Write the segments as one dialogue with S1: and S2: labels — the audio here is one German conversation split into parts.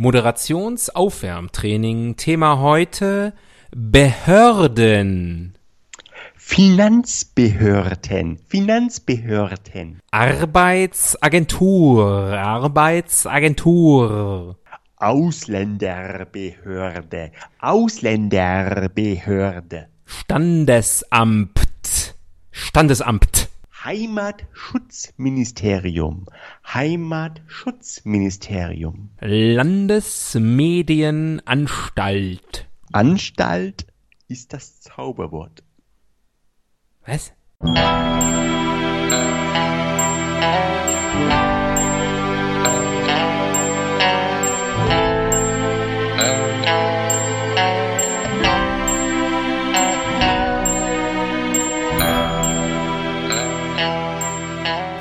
S1: Moderationsaufwärmtraining. Thema heute Behörden.
S2: Finanzbehörden. Finanzbehörden.
S1: Arbeitsagentur. Arbeitsagentur.
S2: Ausländerbehörde. Ausländerbehörde.
S1: Standesamt. Standesamt.
S2: Heimatschutzministerium. Heimatschutzministerium.
S1: Landesmedienanstalt.
S2: Anstalt ist das Zauberwort.
S1: Was?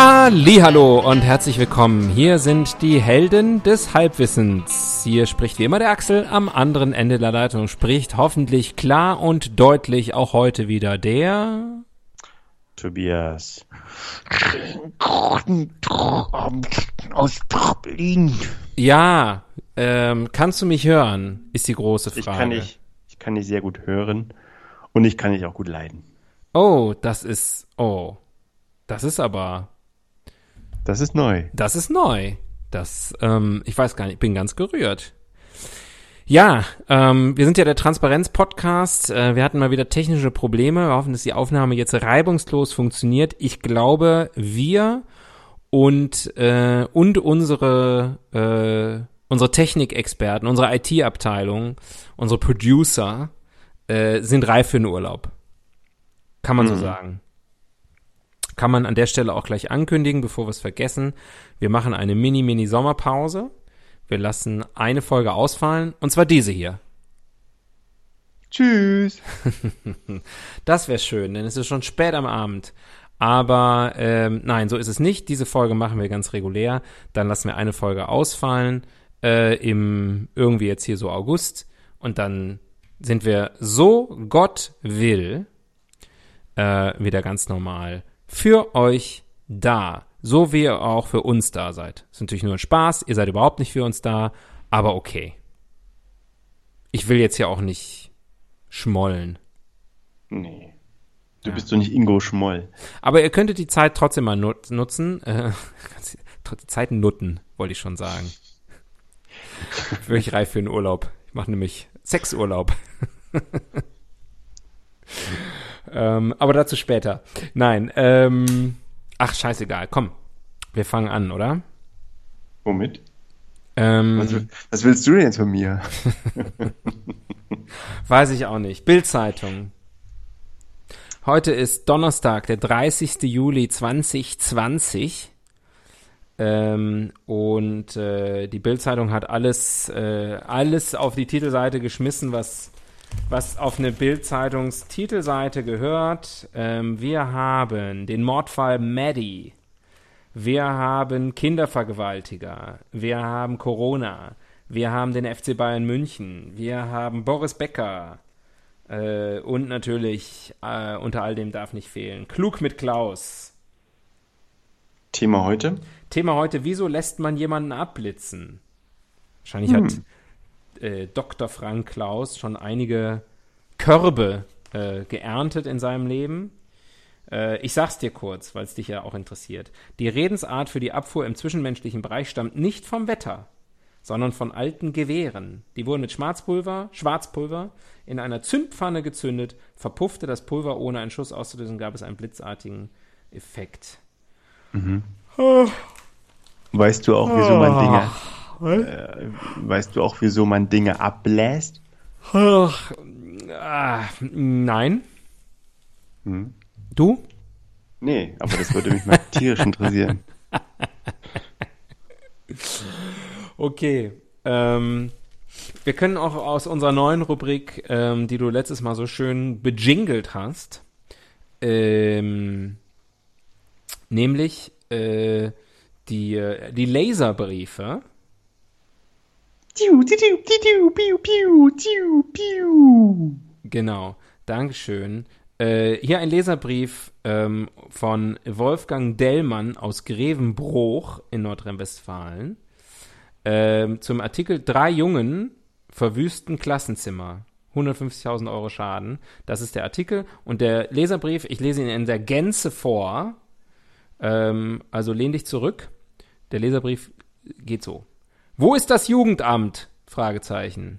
S1: Hallo und herzlich willkommen. Hier sind die Helden des Halbwissens. Hier spricht wie immer der Axel. Am anderen Ende der Leitung spricht hoffentlich klar und deutlich auch heute wieder der
S2: Tobias. Aus Berlin.
S1: Ja, ähm, kannst du mich hören? Ist die große Frage.
S2: Ich kann dich, ich kann dich sehr gut hören und ich kann dich auch gut leiden.
S1: Oh, das ist, oh, das ist aber
S2: das ist neu.
S1: Das ist neu. Das, ähm, ich weiß gar nicht, ich bin ganz gerührt. Ja, ähm, wir sind ja der Transparenz-Podcast. Äh, wir hatten mal wieder technische Probleme. Wir hoffen, dass die Aufnahme jetzt reibungslos funktioniert. Ich glaube, wir und, äh, und unsere, äh, unsere Technikexperten, unsere IT-Abteilung, unsere Producer äh, sind reif für den Urlaub. Kann man mhm. so sagen kann man an der Stelle auch gleich ankündigen, bevor wir es vergessen. Wir machen eine Mini-Mini-Sommerpause. Wir lassen eine Folge ausfallen, und zwar diese hier.
S2: Tschüss.
S1: das wäre schön, denn es ist schon spät am Abend. Aber ähm, nein, so ist es nicht. Diese Folge machen wir ganz regulär. Dann lassen wir eine Folge ausfallen äh, im irgendwie jetzt hier so August. Und dann sind wir so Gott will äh, wieder ganz normal für euch da. So wie ihr auch für uns da seid. Ist natürlich nur ein Spaß, ihr seid überhaupt nicht für uns da, aber okay. Ich will jetzt ja auch nicht schmollen.
S2: Nee. Du ja. bist doch nicht Ingo Schmoll.
S1: Aber ihr könntet die Zeit trotzdem mal nut nutzen. Äh, die Zeit nutten, wollte ich schon sagen. Wirklich reif für den Urlaub. Ich mache nämlich Sexurlaub. Ähm, aber dazu später. Nein, ähm, ach, scheißegal. Komm, wir fangen an, oder?
S2: Womit?
S1: Ähm,
S2: was, was willst du denn jetzt von mir?
S1: Weiß ich auch nicht. Bildzeitung. Heute ist Donnerstag, der 30. Juli 2020. Ähm, und äh, die Bildzeitung hat alles, äh, alles auf die Titelseite geschmissen, was was auf eine Bild-Zeitungs-Titelseite gehört. Ähm, wir haben den Mordfall Maddie. Wir haben Kindervergewaltiger. Wir haben Corona. Wir haben den FC Bayern München. Wir haben Boris Becker. Äh, und natürlich, äh, unter all dem darf nicht fehlen, Klug mit Klaus.
S2: Thema heute?
S1: Thema heute, wieso lässt man jemanden abblitzen? Wahrscheinlich hm. hat äh, Dr. Frank Klaus schon einige Körbe äh, geerntet in seinem Leben. Äh, ich sag's dir kurz, weil es dich ja auch interessiert. Die Redensart für die Abfuhr im zwischenmenschlichen Bereich stammt nicht vom Wetter, sondern von alten Gewehren. Die wurden mit Schwarzpulver, Schwarzpulver in einer Zündpfanne gezündet, verpuffte das Pulver, ohne einen Schuss auszulösen, gab es einen blitzartigen Effekt.
S2: Mhm. Weißt du auch, wieso man Dinge äh, weißt du auch, wieso man Dinge abbläst?
S1: Ach, ah, nein.
S2: Hm?
S1: Du?
S2: Nee, aber das würde mich mal tierisch interessieren.
S1: Okay. Ähm, wir können auch aus unserer neuen Rubrik, ähm, die du letztes Mal so schön bejingelt hast, ähm, nämlich äh, die, äh, die Laserbriefe. Genau, Dankeschön. Äh, hier ein Leserbrief ähm, von Wolfgang Dellmann aus Grevenbruch in Nordrhein-Westfalen ähm, zum Artikel Drei Jungen verwüsten Klassenzimmer. 150.000 Euro Schaden. Das ist der Artikel. Und der Leserbrief, ich lese ihn in der Gänze vor. Ähm, also lehn dich zurück. Der Leserbrief geht so. Wo ist das Jugendamt? Fragezeichen.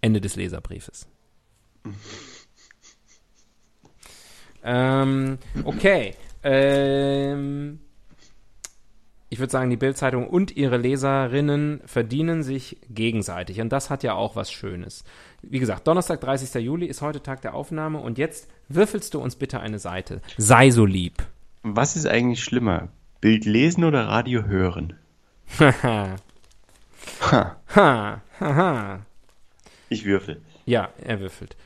S1: Ende des Leserbriefes. ähm, okay. Ähm, ich würde sagen, die Bildzeitung und ihre Leserinnen verdienen sich gegenseitig. Und das hat ja auch was Schönes. Wie gesagt, Donnerstag, 30. Juli ist heute Tag der Aufnahme. Und jetzt würfelst du uns bitte eine Seite. Sei so lieb.
S2: Was ist eigentlich schlimmer? Bild lesen oder Radio hören?
S1: Haha.
S2: Ha,
S1: ha, ha.
S2: ich würfel.
S1: Ja, er würfelt.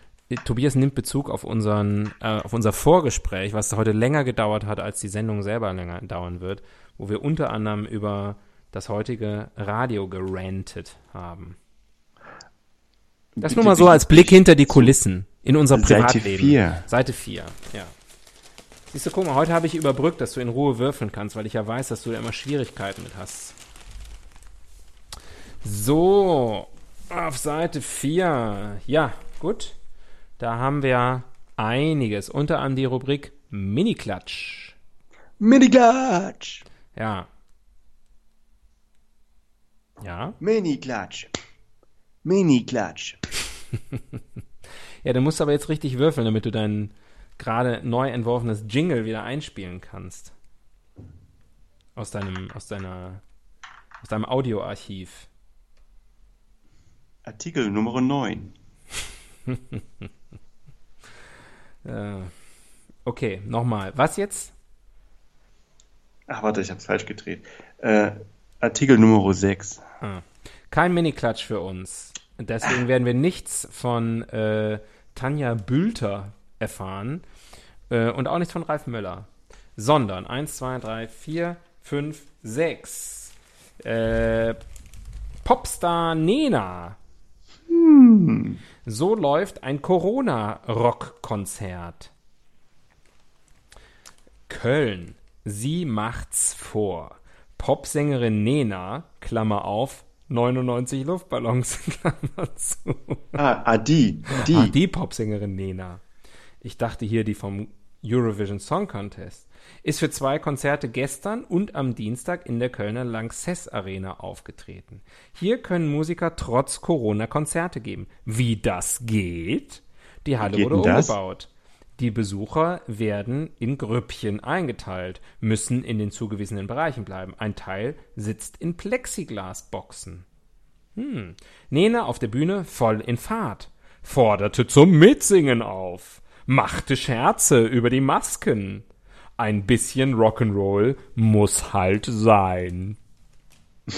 S1: Tobias nimmt Bezug auf, unseren, äh, auf unser Vorgespräch, was heute länger gedauert hat, als die Sendung selber länger dauern wird, wo wir unter anderem über das heutige Radio gerantet haben. Das
S2: Bitte,
S1: nur mal so als Blick hinter die Kulissen in unser
S2: Seite
S1: Privatleben.
S2: vier.
S1: Seite 4, ja. Siehst du, guck mal, heute habe ich überbrückt, dass du in Ruhe würfeln kannst, weil ich ja weiß, dass du da immer Schwierigkeiten mit hast. So, auf Seite 4. Ja, gut. Da haben wir einiges. Unter anderem die Rubrik Mini-Klatsch.
S2: Mini-Klatsch.
S1: Ja. Ja.
S2: Mini-Klatsch. Mini-Klatsch.
S1: Ja, du musst aber jetzt richtig würfeln, damit du dein gerade neu entworfenes Jingle wieder einspielen kannst. Aus deinem, aus deiner, aus deinem Audioarchiv.
S2: Artikel Nummer 9.
S1: Äh, okay, nochmal. Was jetzt?
S2: Ach, warte, ich hab's falsch gedreht. Äh, Artikel Nummer 6.
S1: Kein Mini-Klatsch für uns. Deswegen werden wir nichts von äh, Tanja Bülter erfahren äh, und auch nichts von Ralf Möller, sondern 1, 2, 3, 4, 5, 6. Äh, Popstar Nena. So läuft ein Corona-Rock-Konzert. Köln. Sie macht's vor. Popsängerin Nena, Klammer auf, 99 Luftballons, Klammer zu.
S2: Ah, ah, die. Die.
S1: Ah, die Popsängerin Nena. Ich dachte hier die vom Eurovision Song Contest. Ist für zwei Konzerte gestern und am Dienstag in der Kölner Lanxess Arena aufgetreten. Hier können Musiker trotz Corona Konzerte geben. Wie das geht? Die Halle
S2: geht
S1: wurde umgebaut. Die Besucher werden in Grüppchen eingeteilt, müssen in den zugewiesenen Bereichen bleiben. Ein Teil sitzt in Plexiglasboxen. Hm. Nena auf der Bühne voll in Fahrt, forderte zum Mitsingen auf, machte Scherze über die Masken. Ein bisschen Rock'n'Roll muss halt sein.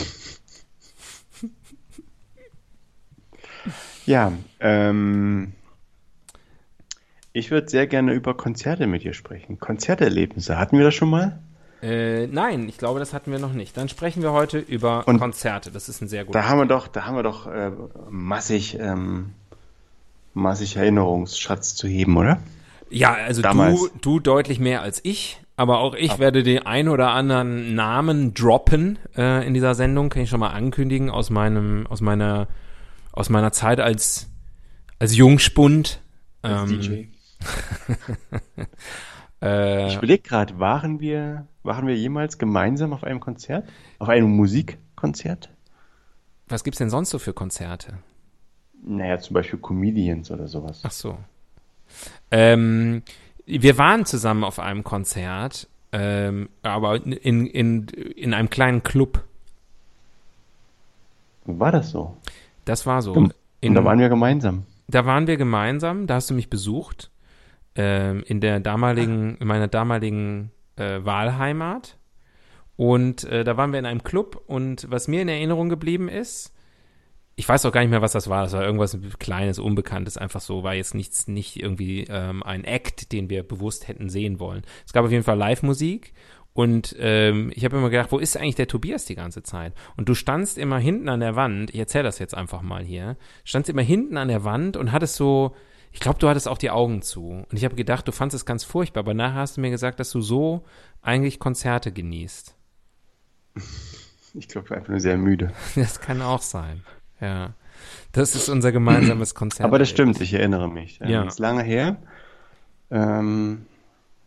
S2: Ja, ähm, ich würde sehr gerne über Konzerte mit dir sprechen. Konzerterlebnisse. Hatten wir das schon mal?
S1: Äh, nein, ich glaube, das hatten wir noch nicht. Dann sprechen wir heute über
S2: Und
S1: Konzerte. Das ist ein sehr guter.
S2: Da haben wir doch, da haben wir doch äh, massig, ähm, massig Erinnerungsschatz zu heben, oder?
S1: Ja, also
S2: Damals.
S1: du, du deutlich mehr als ich, aber auch ich werde den ein oder anderen Namen droppen äh, in dieser Sendung, kann ich schon mal ankündigen aus meinem, aus meiner, aus meiner Zeit als als Jungspund.
S2: Als
S1: Ähm,
S2: DJ.
S1: Äh,
S2: Ich überlege gerade, waren wir, waren wir jemals gemeinsam auf einem Konzert? Auf einem Musikkonzert?
S1: was gibt's denn sonst so für Konzerte?
S2: Naja, zum Beispiel Comedians oder sowas.
S1: Ach so. Ähm, wir waren zusammen auf einem Konzert, ähm, aber in, in, in einem kleinen Club.
S2: War das so?
S1: Das war so.
S2: Und
S1: In,
S2: da waren wir gemeinsam.
S1: da waren wir gemeinsam, da hast du mich besucht, ähm, in der damaligen, in meiner damaligen äh, Wahlheimat. Und äh, da waren wir in einem Club und was mir in Erinnerung geblieben ist, ich weiß auch gar nicht mehr, was das war. Das war irgendwas Kleines, Unbekanntes, einfach so, war jetzt nichts, nicht irgendwie ähm, ein Act, den wir bewusst hätten sehen wollen. Es gab auf jeden Fall Live-Musik und ähm, ich habe immer gedacht, wo ist eigentlich der Tobias die ganze Zeit? Und du standst immer hinten an der Wand, ich erzähle das jetzt einfach mal hier, standst immer hinten an der Wand und hattest so, ich glaube, du hattest auch die Augen zu. Und ich habe gedacht, du fandest es ganz furchtbar, aber nachher hast du mir gesagt, dass du so eigentlich Konzerte genießt.
S2: Ich glaube, einfach nur sehr müde.
S1: Das kann auch sein. Ja. Das ist unser gemeinsames Konzert.
S2: Aber das stimmt, ich erinnere mich.
S1: Ja.
S2: Das ist lange her. Ähm,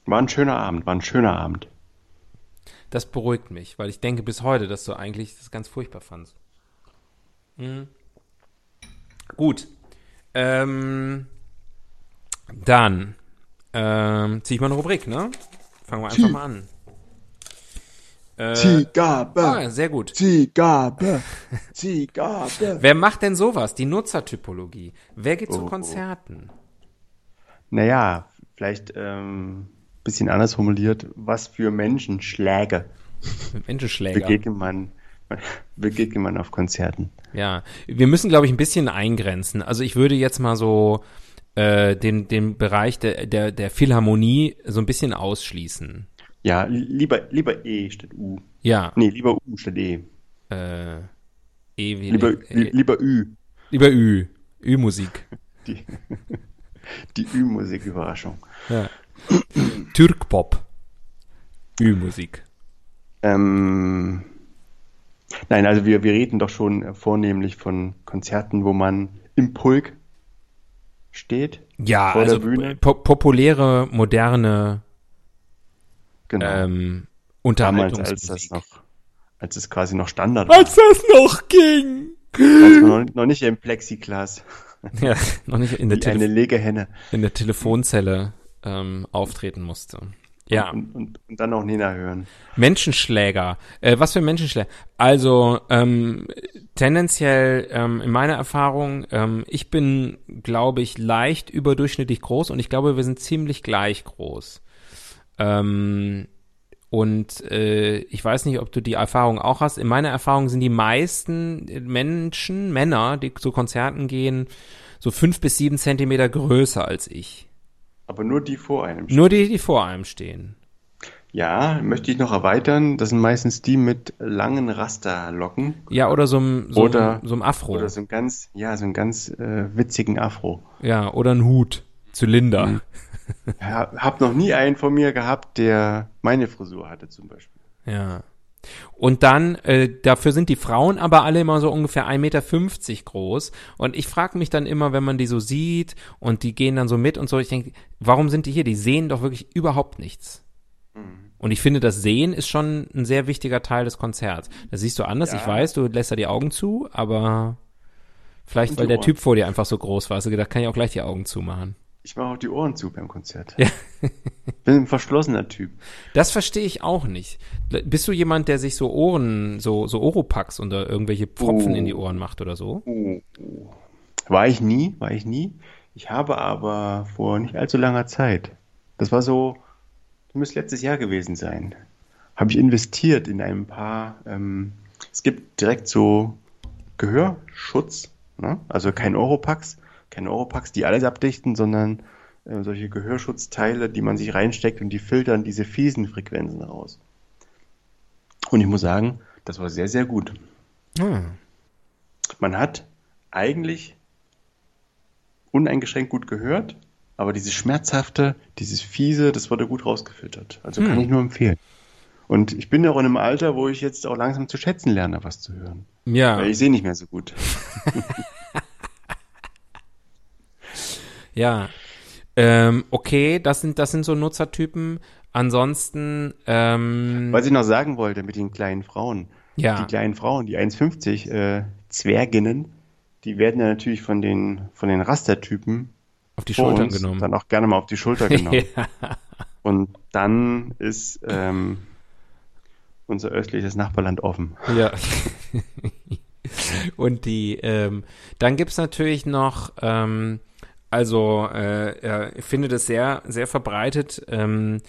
S2: war ein schöner Abend, war ein schöner Abend.
S1: Das beruhigt mich, weil ich denke bis heute, dass du eigentlich das ganz furchtbar fandst. Mhm. Gut. Ähm, dann ähm, ziehe ich mal eine Rubrik, ne? Fangen wir einfach mal an. Äh, ah, sehr gut.
S2: Ziehgabe, Ziehgabe.
S1: Wer macht denn sowas? Die Nutzertypologie. Wer geht zu
S2: Oh, oh.
S1: Konzerten?
S2: Naja, vielleicht ähm, bisschen anders formuliert, was für Menschenschläge
S1: Menschenschläger.
S2: begegnet man, begegnet man auf Konzerten?
S1: Ja, wir müssen, glaube ich, ein bisschen eingrenzen. Also ich würde jetzt mal so äh, den, den Bereich der, der, der Philharmonie so ein bisschen ausschließen.
S2: Ja, li- lieber, lieber E statt U.
S1: Ja,
S2: Nee, lieber U statt E.
S1: äh, E wie
S2: Lieber,
S1: äh,
S2: li- lieber Ü.
S1: lieber Ü. Ü-Musik.
S2: Die, die Ü-Musik-Überraschung.
S1: Ja. Türkpop. Ü-Musik.
S2: Ähm, nein, also wir, wir reden doch schon äh, vornehmlich von Konzerten, wo man im Pulk steht.
S1: Ja,
S2: Vor der
S1: also
S2: Bühne?
S1: po populäre, moderne
S2: Genau.
S1: ähm,
S2: Damals, als das noch, als es quasi noch Standard war.
S1: Als das noch ging.
S2: Als man noch, noch nicht im Plexiglas,
S1: Ja, noch nicht in der,
S2: wie eine Legehenne.
S1: in der Telefonzelle ähm, auftreten musste. Ja.
S2: Und, und, und dann auch Nena hören.
S1: Menschenschläger. Äh, was für Menschenschläger? Also ähm, tendenziell ähm, in meiner Erfahrung, ähm, ich bin, glaube ich, leicht überdurchschnittlich groß und ich glaube, wir sind ziemlich gleich groß. Ähm, und äh, ich weiß nicht, ob du die Erfahrung auch hast. In meiner Erfahrung sind die meisten Menschen, Männer, die zu Konzerten gehen, so fünf bis sieben Zentimeter größer als ich.
S2: Aber nur die vor einem.
S1: Nur die, die vor einem stehen.
S2: Ja, möchte ich noch erweitern. Das sind meistens die mit langen Rasterlocken
S1: Ja, oder so einem so,
S2: Oder-
S1: einem- so einem Afro.
S2: oder so ein ganz, ja, so einen ganz äh, witzigen Afro.
S1: Ja, oder ein Hut. Zylinder.
S2: Mhm. Ja, hab noch nie einen von mir gehabt, der meine Frisur hatte zum Beispiel.
S1: Ja. Und dann, äh, dafür sind die Frauen aber alle immer so ungefähr 1,50 Meter groß. Und ich frage mich dann immer, wenn man die so sieht und die gehen dann so mit und so, ich denke, warum sind die hier? Die sehen doch wirklich überhaupt nichts.
S2: Mhm.
S1: Und ich finde, das Sehen ist schon ein sehr wichtiger Teil des Konzerts. Das siehst du anders,
S2: Ja.
S1: ich weiß, du lässt da die Augen zu, aber vielleicht, weil der. Typ vor dir einfach so groß war, hast du gedacht, kann ich auch gleich die Augen zumachen.
S2: Ich mache auch die Ohren zu beim Konzert.
S1: Ja.
S2: Bin ein verschlossener Typ.
S1: Das verstehe ich auch nicht. Bist du jemand, der sich so Ohren, so, so Oropax oder irgendwelche Pfropfen
S2: Oh.
S1: in die Ohren macht oder so?
S2: Oh, oh. War ich nie, war ich nie. Ich habe aber vor nicht allzu langer Zeit, das war so, das müsste letztes Jahr gewesen sein, habe ich investiert in ein paar, ähm, es gibt direkt so Gehörschutz, ne? also kein Oropax, keine Oropax, die alles abdichten, sondern äh, solche Gehörschutzteile, die man sich reinsteckt und die filtern diese fiesen Frequenzen raus. Und ich muss sagen, das war sehr, sehr gut.
S1: Hm.
S2: Man hat eigentlich uneingeschränkt gut gehört, aber dieses Schmerzhafte, dieses Fiese, das wurde gut rausgefiltert. Also kann
S1: Hm.
S2: ich nur empfehlen. Und ich bin ja auch in einem Alter, wo ich jetzt auch langsam zu schätzen lerne, was zu hören.
S1: Ja,
S2: Weil ich sehe nicht mehr so gut.
S1: ja. Ähm, okay, das sind, das sind so Nutzertypen. Ansonsten, ähm,
S2: Was ich noch sagen wollte mit den kleinen Frauen.
S1: ja,
S2: Die kleinen Frauen, die 1,50 äh, Zwerginnen, die werden ja natürlich von den, von den Rastertypen
S1: auf die Schultern genommen.
S2: dann auch gerne mal auf die Schulter genommen.
S1: ja.
S2: Und dann ist ähm, unser östliches Nachbarland offen.
S1: Ja. Und die, ähm, dann gibt's natürlich noch, ähm, also äh, äh, ich finde das sehr, sehr verbreitet, ähm,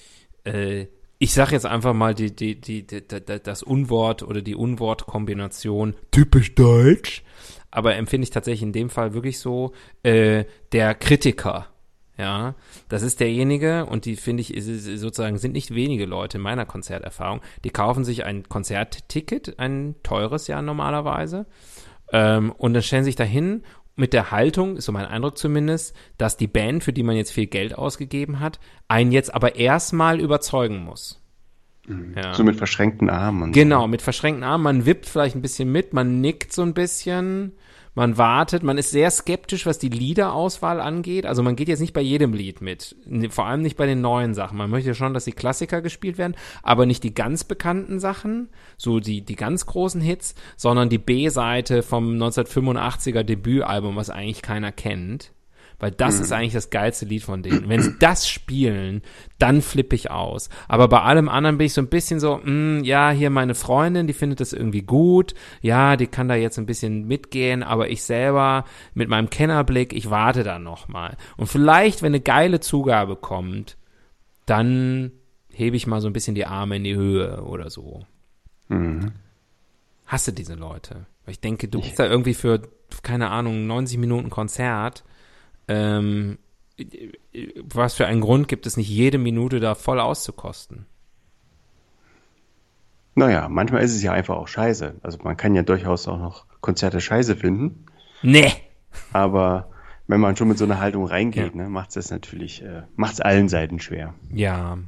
S1: äh, ich sage jetzt einfach mal die, die, die, die, das Unwort oder die Unwortkombination typisch deutsch, aber empfinde ich tatsächlich in dem Fall wirklich so, äh, der Kritiker. Ja, das ist derjenige, und die finde ich, ist, sozusagen sind nicht wenige Leute in meiner Konzerterfahrung, die kaufen sich ein Konzertticket, ein teures ja normalerweise, ähm, und dann stellen sich dahin mit der Haltung, ist so mein Eindruck zumindest, dass die Band, für die man jetzt viel Geld ausgegeben hat, einen jetzt aber erstmal überzeugen muss.
S2: Mhm. Ja. So mit verschränkten Armen.
S1: genau, so. mit verschränkten Armen. Man wippt vielleicht ein bisschen mit, man nickt so ein bisschen, man wartet, man ist sehr skeptisch, was die Liederauswahl angeht. Also man geht jetzt nicht bei jedem Lied mit, vor allem nicht bei den neuen Sachen. Man möchte schon, dass die Klassiker gespielt werden, aber nicht die ganz bekannten Sachen, so die, die ganz großen Hits, sondern die B-Seite vom 1985er Debütalbum, was eigentlich keiner kennt. Weil das mhm. ist eigentlich das geilste Lied von denen. Wenn sie das spielen, dann flippe ich aus. Aber bei allem anderen bin ich so ein bisschen so, mh, hm, ja, hier meine Freundin, die findet das irgendwie gut. Ja, die kann da jetzt ein bisschen mitgehen, aber ich selber mit meinem Kennerblick, ich warte dann noch mal. Und vielleicht, wenn eine geile Zugabe kommt, dann hebe ich mal so ein bisschen die Arme in die Höhe oder so. Mhm. Hasse diese Leute. Weil ich denke, du bist da irgendwie für, keine Ahnung, 90 Minuten Konzert ähm, was für einen Grund gibt es nicht, jede Minute da voll auszukosten?
S2: Naja, manchmal ist es ja einfach auch scheiße. Also man kann ja durchaus auch noch Konzerte scheiße finden.
S1: Nee.
S2: Aber wenn man schon mit so einer Haltung reingeht, ja. ne, macht es das natürlich, äh, macht es allen Seiten schwer.
S1: Ja.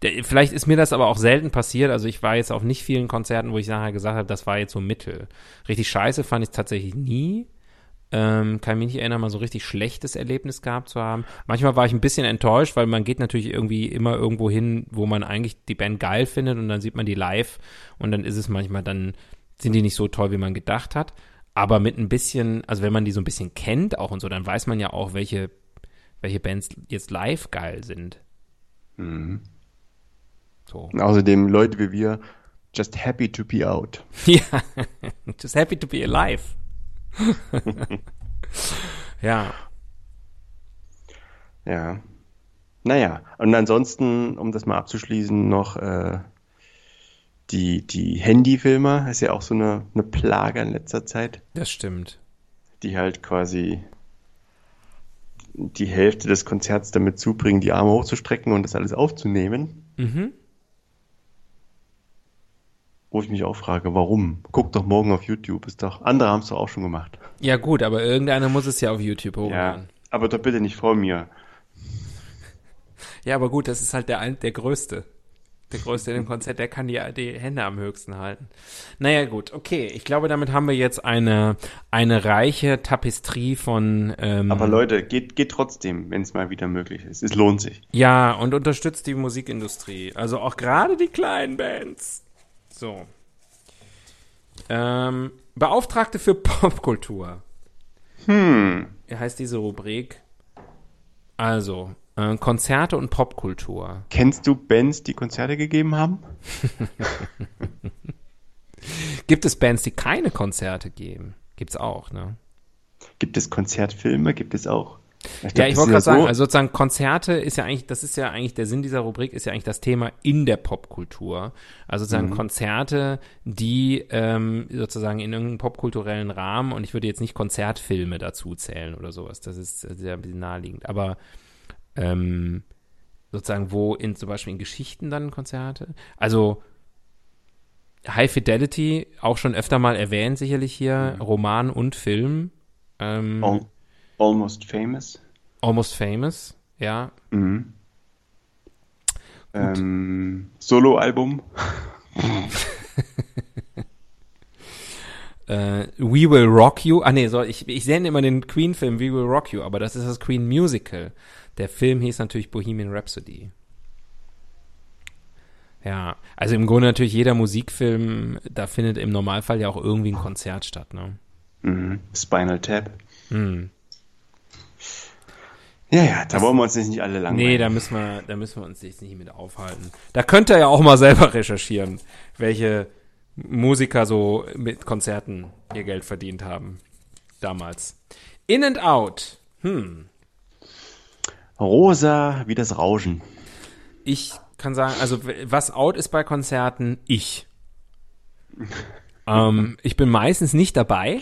S1: Der, vielleicht ist mir das aber auch selten passiert. Also ich war jetzt auf nicht vielen Konzerten, wo ich nachher gesagt habe, das war jetzt so Mittel. Richtig scheiße fand ich es tatsächlich nie. Ähm, kann mich nicht erinnern, mal so richtig schlechtes Erlebnis gehabt zu haben. Manchmal war ich ein bisschen enttäuscht, weil man geht natürlich irgendwie immer irgendwo hin, wo man eigentlich die Band geil findet und dann sieht man die live und dann ist es manchmal, dann sind die nicht so toll, wie man gedacht hat. Aber mit ein bisschen, also wenn man die so ein bisschen kennt auch und so, dann weiß man ja auch, welche, welche Bands jetzt live geil sind.
S2: Mhm. So. Außerdem Leute wie wir, just happy to be out.
S1: ja, just happy to be alive. ja.
S2: Ja. Naja, und ansonsten, um das mal abzuschließen, noch äh, die, die Handyfilmer ist ja auch so eine, eine Plage in letzter Zeit.
S1: Das stimmt.
S2: Die halt quasi die Hälfte des Konzerts damit zubringen, die Arme hochzustrecken und das alles aufzunehmen. Mhm. Wo ich mich auch frage, warum? Guck doch morgen auf YouTube, ist doch. Andere haben es doch auch schon gemacht.
S1: Ja, gut, aber irgendeiner muss es ja auf YouTube
S2: hochladen. Ja, aber doch bitte nicht vor mir.
S1: Ja, aber gut, das ist halt der, der Größte. Der Größte in dem Konzert, der kann die, die Hände am höchsten halten. Naja, gut, okay. Ich glaube, damit haben wir jetzt eine, eine reiche Tapestrie von. Ähm,
S2: aber Leute, geht, geht trotzdem, wenn es mal wieder möglich ist. Es lohnt sich.
S1: Ja, und unterstützt die Musikindustrie. Also auch gerade die kleinen Bands. So. Ähm, Beauftragte für Popkultur. Hm. Wie heißt diese Rubrik? Also, äh, Konzerte und Popkultur.
S2: Kennst du Bands, die Konzerte gegeben haben?
S1: Gibt es Bands, die keine Konzerte geben? Gibt's auch, ne?
S2: Gibt es Konzertfilme? Gibt es auch?
S1: Ich glaub, ja, ich wollte gerade sagen, so also sozusagen Konzerte ist ja eigentlich, das ist ja eigentlich, der Sinn dieser Rubrik ist ja eigentlich das Thema in der Popkultur. Also sozusagen mhm. Konzerte, die ähm, sozusagen in irgendeinem popkulturellen Rahmen, und ich würde jetzt nicht Konzertfilme dazu zählen oder sowas, das ist sehr ein bisschen naheliegend, aber ähm, sozusagen, wo in zum Beispiel in Geschichten dann Konzerte, also High Fidelity, auch schon öfter mal erwähnt, sicherlich hier, mhm. Roman und Film.
S2: Ähm, oh Almost Famous.
S1: Almost Famous, ja. Mhm.
S2: Ähm, Solo-Album.
S1: äh, We Will Rock You. Ah nee, so, ich, ich sehe immer den Queen-Film We Will Rock You, aber das ist das Queen Musical. Der Film hieß natürlich Bohemian Rhapsody. Ja, also im Grunde natürlich jeder Musikfilm, da findet im Normalfall ja auch irgendwie ein Konzert statt, ne?
S2: Mhm. Spinal Tap. Mhm. Ja, ja, da das, wollen wir uns nicht alle langweilen.
S1: Nee, da müssen wir, da müssen wir uns jetzt nicht mit aufhalten. Da könnt ihr ja auch mal selber recherchieren, welche Musiker so mit Konzerten ihr Geld verdient haben. Damals. In and Out. Hm.
S2: Rosa wie das Rauschen.
S1: Ich kann sagen, also was out ist bei Konzerten, ich. ähm, ich bin meistens nicht dabei.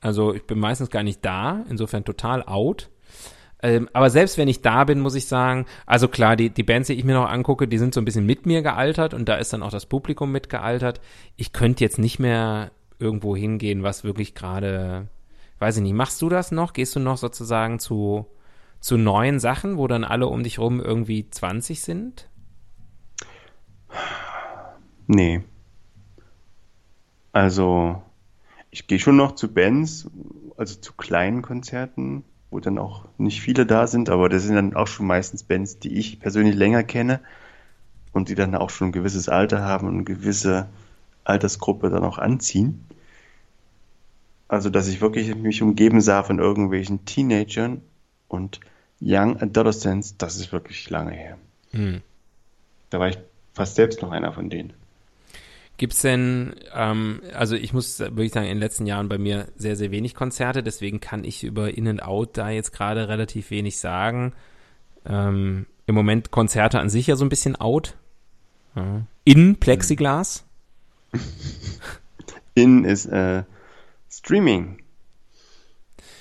S1: Also ich bin meistens gar nicht da, insofern total out. Ähm, aber selbst wenn ich da bin, muss ich sagen, also klar, die, die Bands, die ich mir noch angucke, die sind so ein bisschen mit mir gealtert und da ist dann auch das Publikum mitgealtert. Ich könnte jetzt nicht mehr irgendwo hingehen, was wirklich gerade, weiß ich nicht, machst du das noch? Gehst du noch sozusagen zu, zu neuen Sachen, wo dann alle um dich rum irgendwie 20 sind?
S2: Nee. Also, ich gehe schon noch zu Bands, also zu kleinen Konzerten, wo dann auch nicht viele da sind, aber das sind dann auch schon meistens Bands, die ich persönlich länger kenne und die dann auch schon ein gewisses Alter haben und eine gewisse Altersgruppe dann auch anziehen. Also, dass ich wirklich mich umgeben sah von irgendwelchen Teenagern und Young Adolescents, das ist wirklich lange her. Hm. Da war ich fast selbst noch einer von denen.
S1: Gibt's denn, ähm, also ich muss wirklich sagen, in den letzten Jahren bei mir sehr, sehr wenig Konzerte, deswegen kann ich über In and Out da jetzt gerade relativ wenig sagen. Ähm, Im Moment Konzerte an sich ja so ein bisschen out. Ja. In Plexiglas.
S2: In ist äh, Streaming.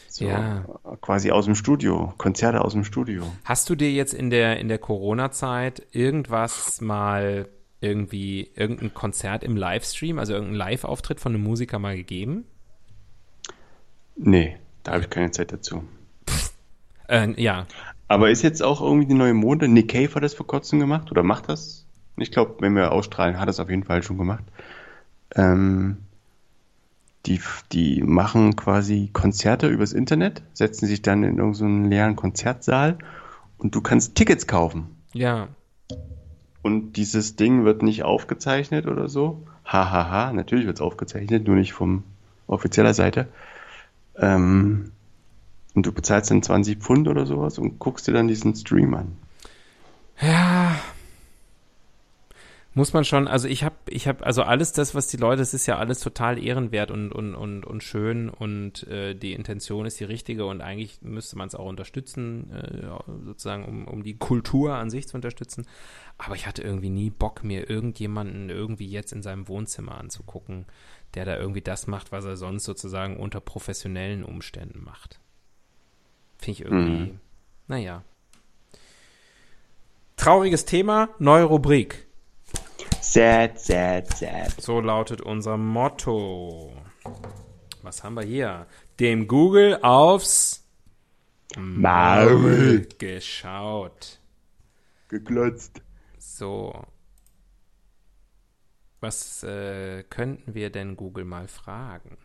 S1: So, ja.
S2: Quasi aus dem Studio, Konzerte aus dem Studio.
S1: Hast du dir jetzt in der, in der Corona-Zeit irgendwas mal irgendwie, irgendein Konzert im Livestream, also irgendein Live-Auftritt von einem Musiker mal gegeben?
S2: Nee, da habe ich keine Zeit dazu.
S1: Äh, ja.
S2: Aber ist jetzt auch irgendwie die neue Mode? Nick Cave hat das vor kurzem gemacht oder macht das? Ich glaube, wenn wir ausstrahlen, hat es auf jeden Fall schon gemacht. Ähm, die, die machen quasi Konzerte übers Internet, setzen sich dann in irgendeinen leeren Konzertsaal und du kannst Tickets kaufen.
S1: Ja.
S2: Und dieses Ding wird nicht aufgezeichnet oder so. Hahaha, ha, ha. natürlich wird es aufgezeichnet, nur nicht von offizieller Seite. Ähm, und du bezahlst dann 20 Pfund oder sowas und guckst dir dann diesen Stream an.
S1: Ja, muss man schon, also ich habe, ich habe, also alles das, was die Leute, es ist ja alles total ehrenwert und, und, und, und schön und äh, die Intention ist die richtige und eigentlich müsste man es auch unterstützen, äh, sozusagen, um, um die Kultur an sich zu unterstützen. Aber ich hatte irgendwie nie Bock, mir irgendjemanden irgendwie jetzt in seinem Wohnzimmer anzugucken, der da irgendwie das macht, was er sonst sozusagen unter professionellen Umständen macht. Finde ich irgendwie, mhm. naja. Trauriges Thema, neue Rubrik.
S2: Sad, sad, sad.
S1: So lautet unser Motto. Was haben wir hier? Dem Google aufs
S2: Maul
S1: geschaut.
S2: Geklotzt.
S1: So. Was äh, könnten wir denn Google mal fragen?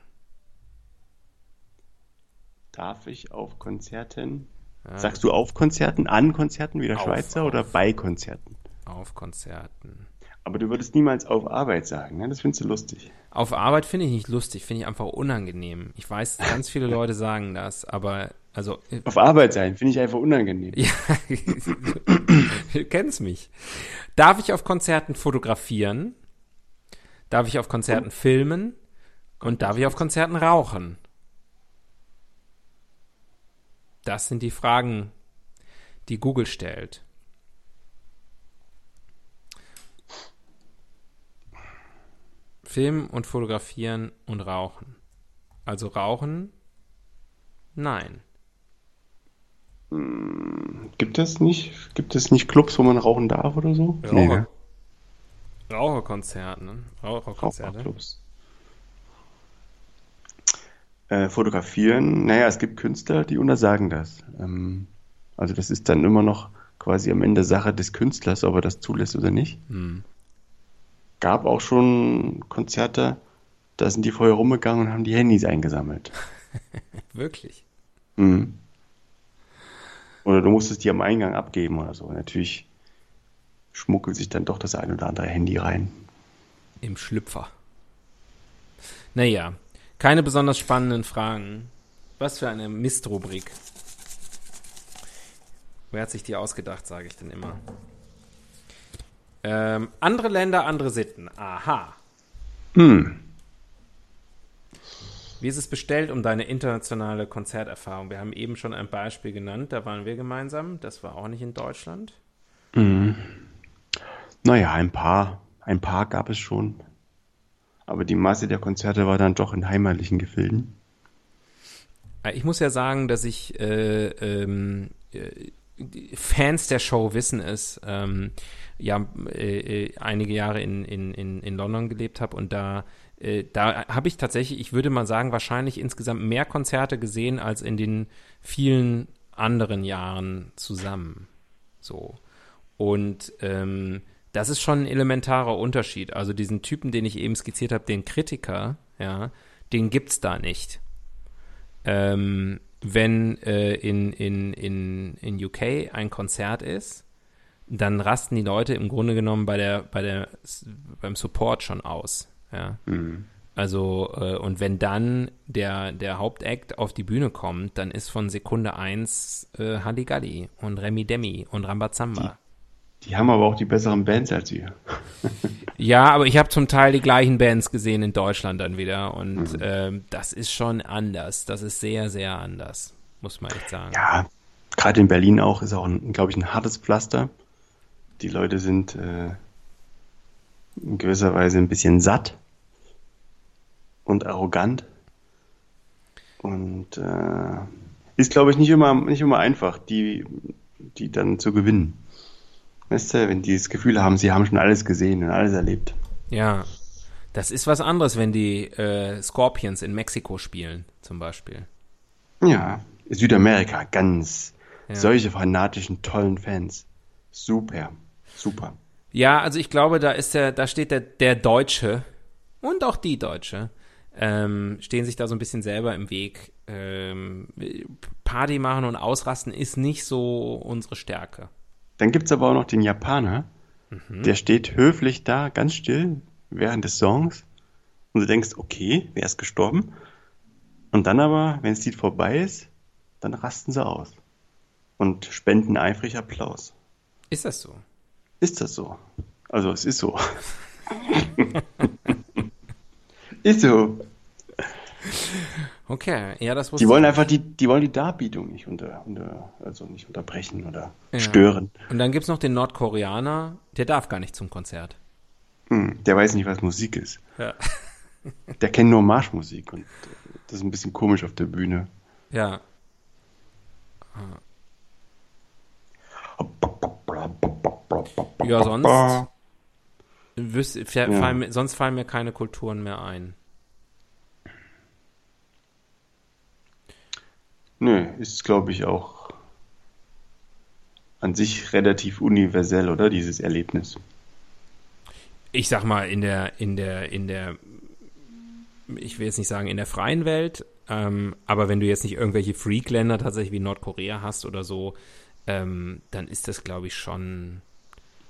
S2: Darf ich auf Konzerten? Ja. Sagst du auf Konzerten, an Konzerten wie der auf, Schweizer auf. oder bei Konzerten?
S1: Auf Konzerten.
S2: Aber du würdest niemals auf Arbeit sagen, ne? Das findest du lustig.
S1: Auf Arbeit finde ich nicht lustig, finde ich einfach unangenehm. Ich weiß, ganz viele Leute sagen das, aber also.
S2: Äh, auf Arbeit sein finde ich einfach unangenehm.
S1: Ja, du kennst mich. Darf ich auf Konzerten fotografieren? Darf ich auf Konzerten und? filmen? Und darf ich auf Konzerten rauchen? Das sind die Fragen, die Google stellt. Filmen und fotografieren und rauchen. Also rauchen? Nein.
S2: Gibt es nicht? Gibt es nicht Clubs, wo man rauchen darf oder so?
S1: Raucher. Nee, ne? Raucherkonzerte, ne? Raucherkonzerte.
S2: Raucherclubs. Äh, fotografieren, naja, es gibt Künstler, die untersagen das. Ähm, also das ist dann immer noch quasi am Ende Sache des Künstlers, ob er das zulässt oder nicht. Hm gab auch schon Konzerte, da sind die vorher rumgegangen und haben die Handys eingesammelt.
S1: Wirklich?
S2: Mhm. Oder du musstest die am Eingang abgeben oder so. Natürlich schmuggelt sich dann doch das ein oder andere Handy rein.
S1: Im Schlüpfer. Naja, keine besonders spannenden Fragen. Was für eine Mistrubrik. Wer hat sich die ausgedacht, sage ich denn immer. Ähm, andere Länder, andere Sitten. Aha. Hm. Wie ist es bestellt um deine internationale Konzerterfahrung? Wir haben eben schon ein Beispiel genannt, da waren wir gemeinsam. Das war auch nicht in Deutschland.
S2: Hm. Naja, ein paar, ein paar gab es schon. Aber die Masse der Konzerte war dann doch in heimatlichen Gefilden.
S1: Äh, ich muss ja sagen, dass ich äh, ähm, äh, Fans der Show wissen es, ähm, ja, äh, äh, einige Jahre in, in, in, in London gelebt habe und da äh, da habe ich tatsächlich, ich würde mal sagen, wahrscheinlich insgesamt mehr Konzerte gesehen als in den vielen anderen Jahren zusammen. So. Und ähm, das ist schon ein elementarer Unterschied. Also diesen Typen, den ich eben skizziert habe, den Kritiker, ja, den gibt's da nicht. Ähm, wenn äh, in, in, in, in UK ein Konzert ist, dann rasten die Leute im Grunde genommen bei der, bei der, beim Support schon aus. Ja. Mhm. Also, äh, und wenn dann der, der Hauptakt auf die Bühne kommt, dann ist von Sekunde 1 äh, Halligalli und Remi Demi und Rambazamba.
S2: Die, die haben aber auch die besseren Bands als wir.
S1: ja, aber ich habe zum Teil die gleichen Bands gesehen in Deutschland dann wieder und mhm. äh, das ist schon anders. Das ist sehr, sehr anders, muss man echt sagen.
S2: Ja, gerade in Berlin auch ist auch, glaube ich, ein hartes Pflaster. Die Leute sind äh, in gewisser Weise ein bisschen satt und arrogant. Und äh, ist, glaube ich, nicht immer, nicht immer einfach, die, die dann zu gewinnen. Weißt du, wenn die das Gefühl haben, sie haben schon alles gesehen und alles erlebt.
S1: Ja, das ist was anderes, wenn die äh, Scorpions in Mexiko spielen, zum Beispiel.
S2: Ja, Südamerika, ganz. Ja. Solche fanatischen, tollen Fans. Super, super.
S1: Ja, also ich glaube, da ist der, da steht der, der Deutsche und auch die Deutsche, ähm, stehen sich da so ein bisschen selber im Weg. Ähm, Party machen und ausrasten ist nicht so unsere Stärke.
S2: Dann gibt es aber auch noch den Japaner, mhm. der steht höflich da, ganz still, während des Songs. Und du denkst, okay, wer ist gestorben? Und dann aber, wenn das Lied vorbei ist, dann rasten sie aus und spenden eifrig Applaus.
S1: Ist das so?
S2: Ist das so? Also es ist so. ist so.
S1: Okay, ja, das
S2: Die wollen einfach die, die wollen die Darbietung nicht unter, unter also nicht unterbrechen oder ja. stören.
S1: Und dann gibt es noch den Nordkoreaner, der darf gar nicht zum Konzert.
S2: Hm, der weiß nicht, was Musik ist. Ja. der kennt nur Marschmusik und das ist ein bisschen komisch auf der Bühne.
S1: Ja. Ja, sonst, wüs, fallen, ja. sonst fallen mir keine Kulturen mehr ein.
S2: Nö, ist glaube ich auch an sich relativ universell, oder dieses Erlebnis.
S1: Ich sag mal in der in der in der ich will jetzt nicht sagen in der freien Welt, ähm, aber wenn du jetzt nicht irgendwelche Freak-Länder tatsächlich wie Nordkorea hast oder so, ähm, dann ist das glaube ich schon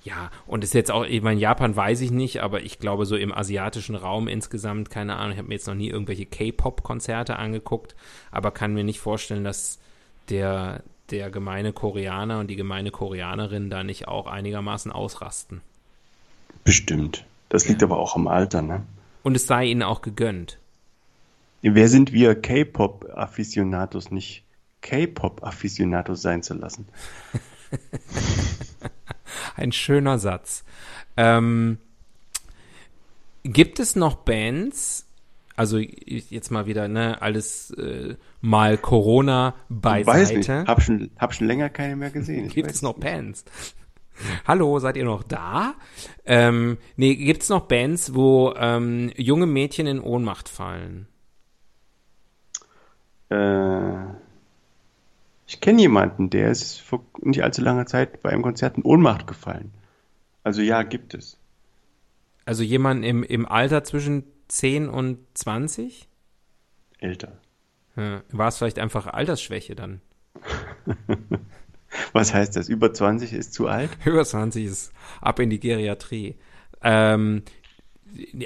S1: ja, und ist jetzt auch, ich meine, Japan weiß ich nicht, aber ich glaube, so im asiatischen Raum insgesamt, keine Ahnung, ich habe mir jetzt noch nie irgendwelche K-Pop-Konzerte angeguckt, aber kann mir nicht vorstellen, dass der, der gemeine Koreaner und die gemeine Koreanerin da nicht auch einigermaßen ausrasten.
S2: Bestimmt. Das liegt ja. aber auch am Alter, ne?
S1: Und es sei ihnen auch gegönnt.
S2: Wer sind wir K-Pop-Afficionados nicht K-Pop-Afficionados sein zu lassen?
S1: Ein schöner Satz. Ähm, gibt es noch Bands, also jetzt mal wieder, ne, alles äh, mal Corona beiseite. Weiß nicht,
S2: hab schon, hab schon länger keine mehr gesehen.
S1: gibt es noch nicht. Bands? Hallo, seid ihr noch da? Ähm, nee, gibt es noch Bands, wo ähm, junge Mädchen in Ohnmacht fallen?
S2: Äh, ich kenne jemanden, der ist vor nicht allzu langer Zeit bei einem Konzert in Ohnmacht gefallen. Also ja, gibt es.
S1: Also jemand im, im Alter zwischen 10 und 20?
S2: Älter.
S1: Ja, War es vielleicht einfach Altersschwäche dann?
S2: Was heißt das? Über 20 ist zu alt?
S1: Über 20 ist ab in die Geriatrie. Ähm,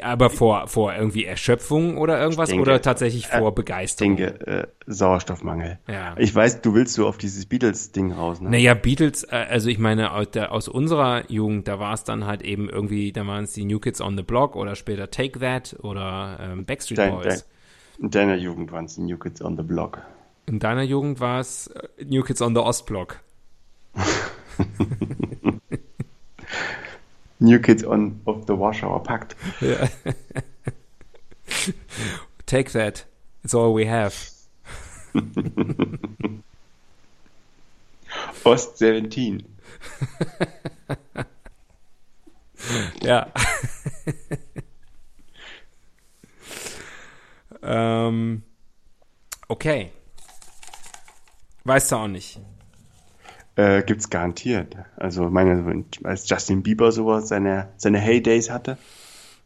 S1: aber vor, vor irgendwie Erschöpfung oder irgendwas denke, oder tatsächlich vor äh, Begeisterung?
S2: Ich denke, äh, Sauerstoffmangel. Ja. Ich weiß, du willst so auf dieses Beatles-Ding raus, ne?
S1: Naja, Beatles, äh, also ich meine, aus, der, aus unserer Jugend, da war es dann halt eben irgendwie, da waren es die New Kids on the Block oder später Take That oder ähm, Backstreet dein, Boys.
S2: Dein, in deiner Jugend waren es die New Kids on the Block.
S1: In deiner Jugend war es äh, New Kids on the Ostblock.
S2: New Kids on of the Warschauer Pakt.
S1: Ja. Take that. It's all we have.
S2: Ost 17.
S1: Ja. ähm, okay. Weißt du auch nicht.
S2: Äh, gibt's garantiert. Also, meine, als Justin Bieber sowas seine, seine Heydays hatte,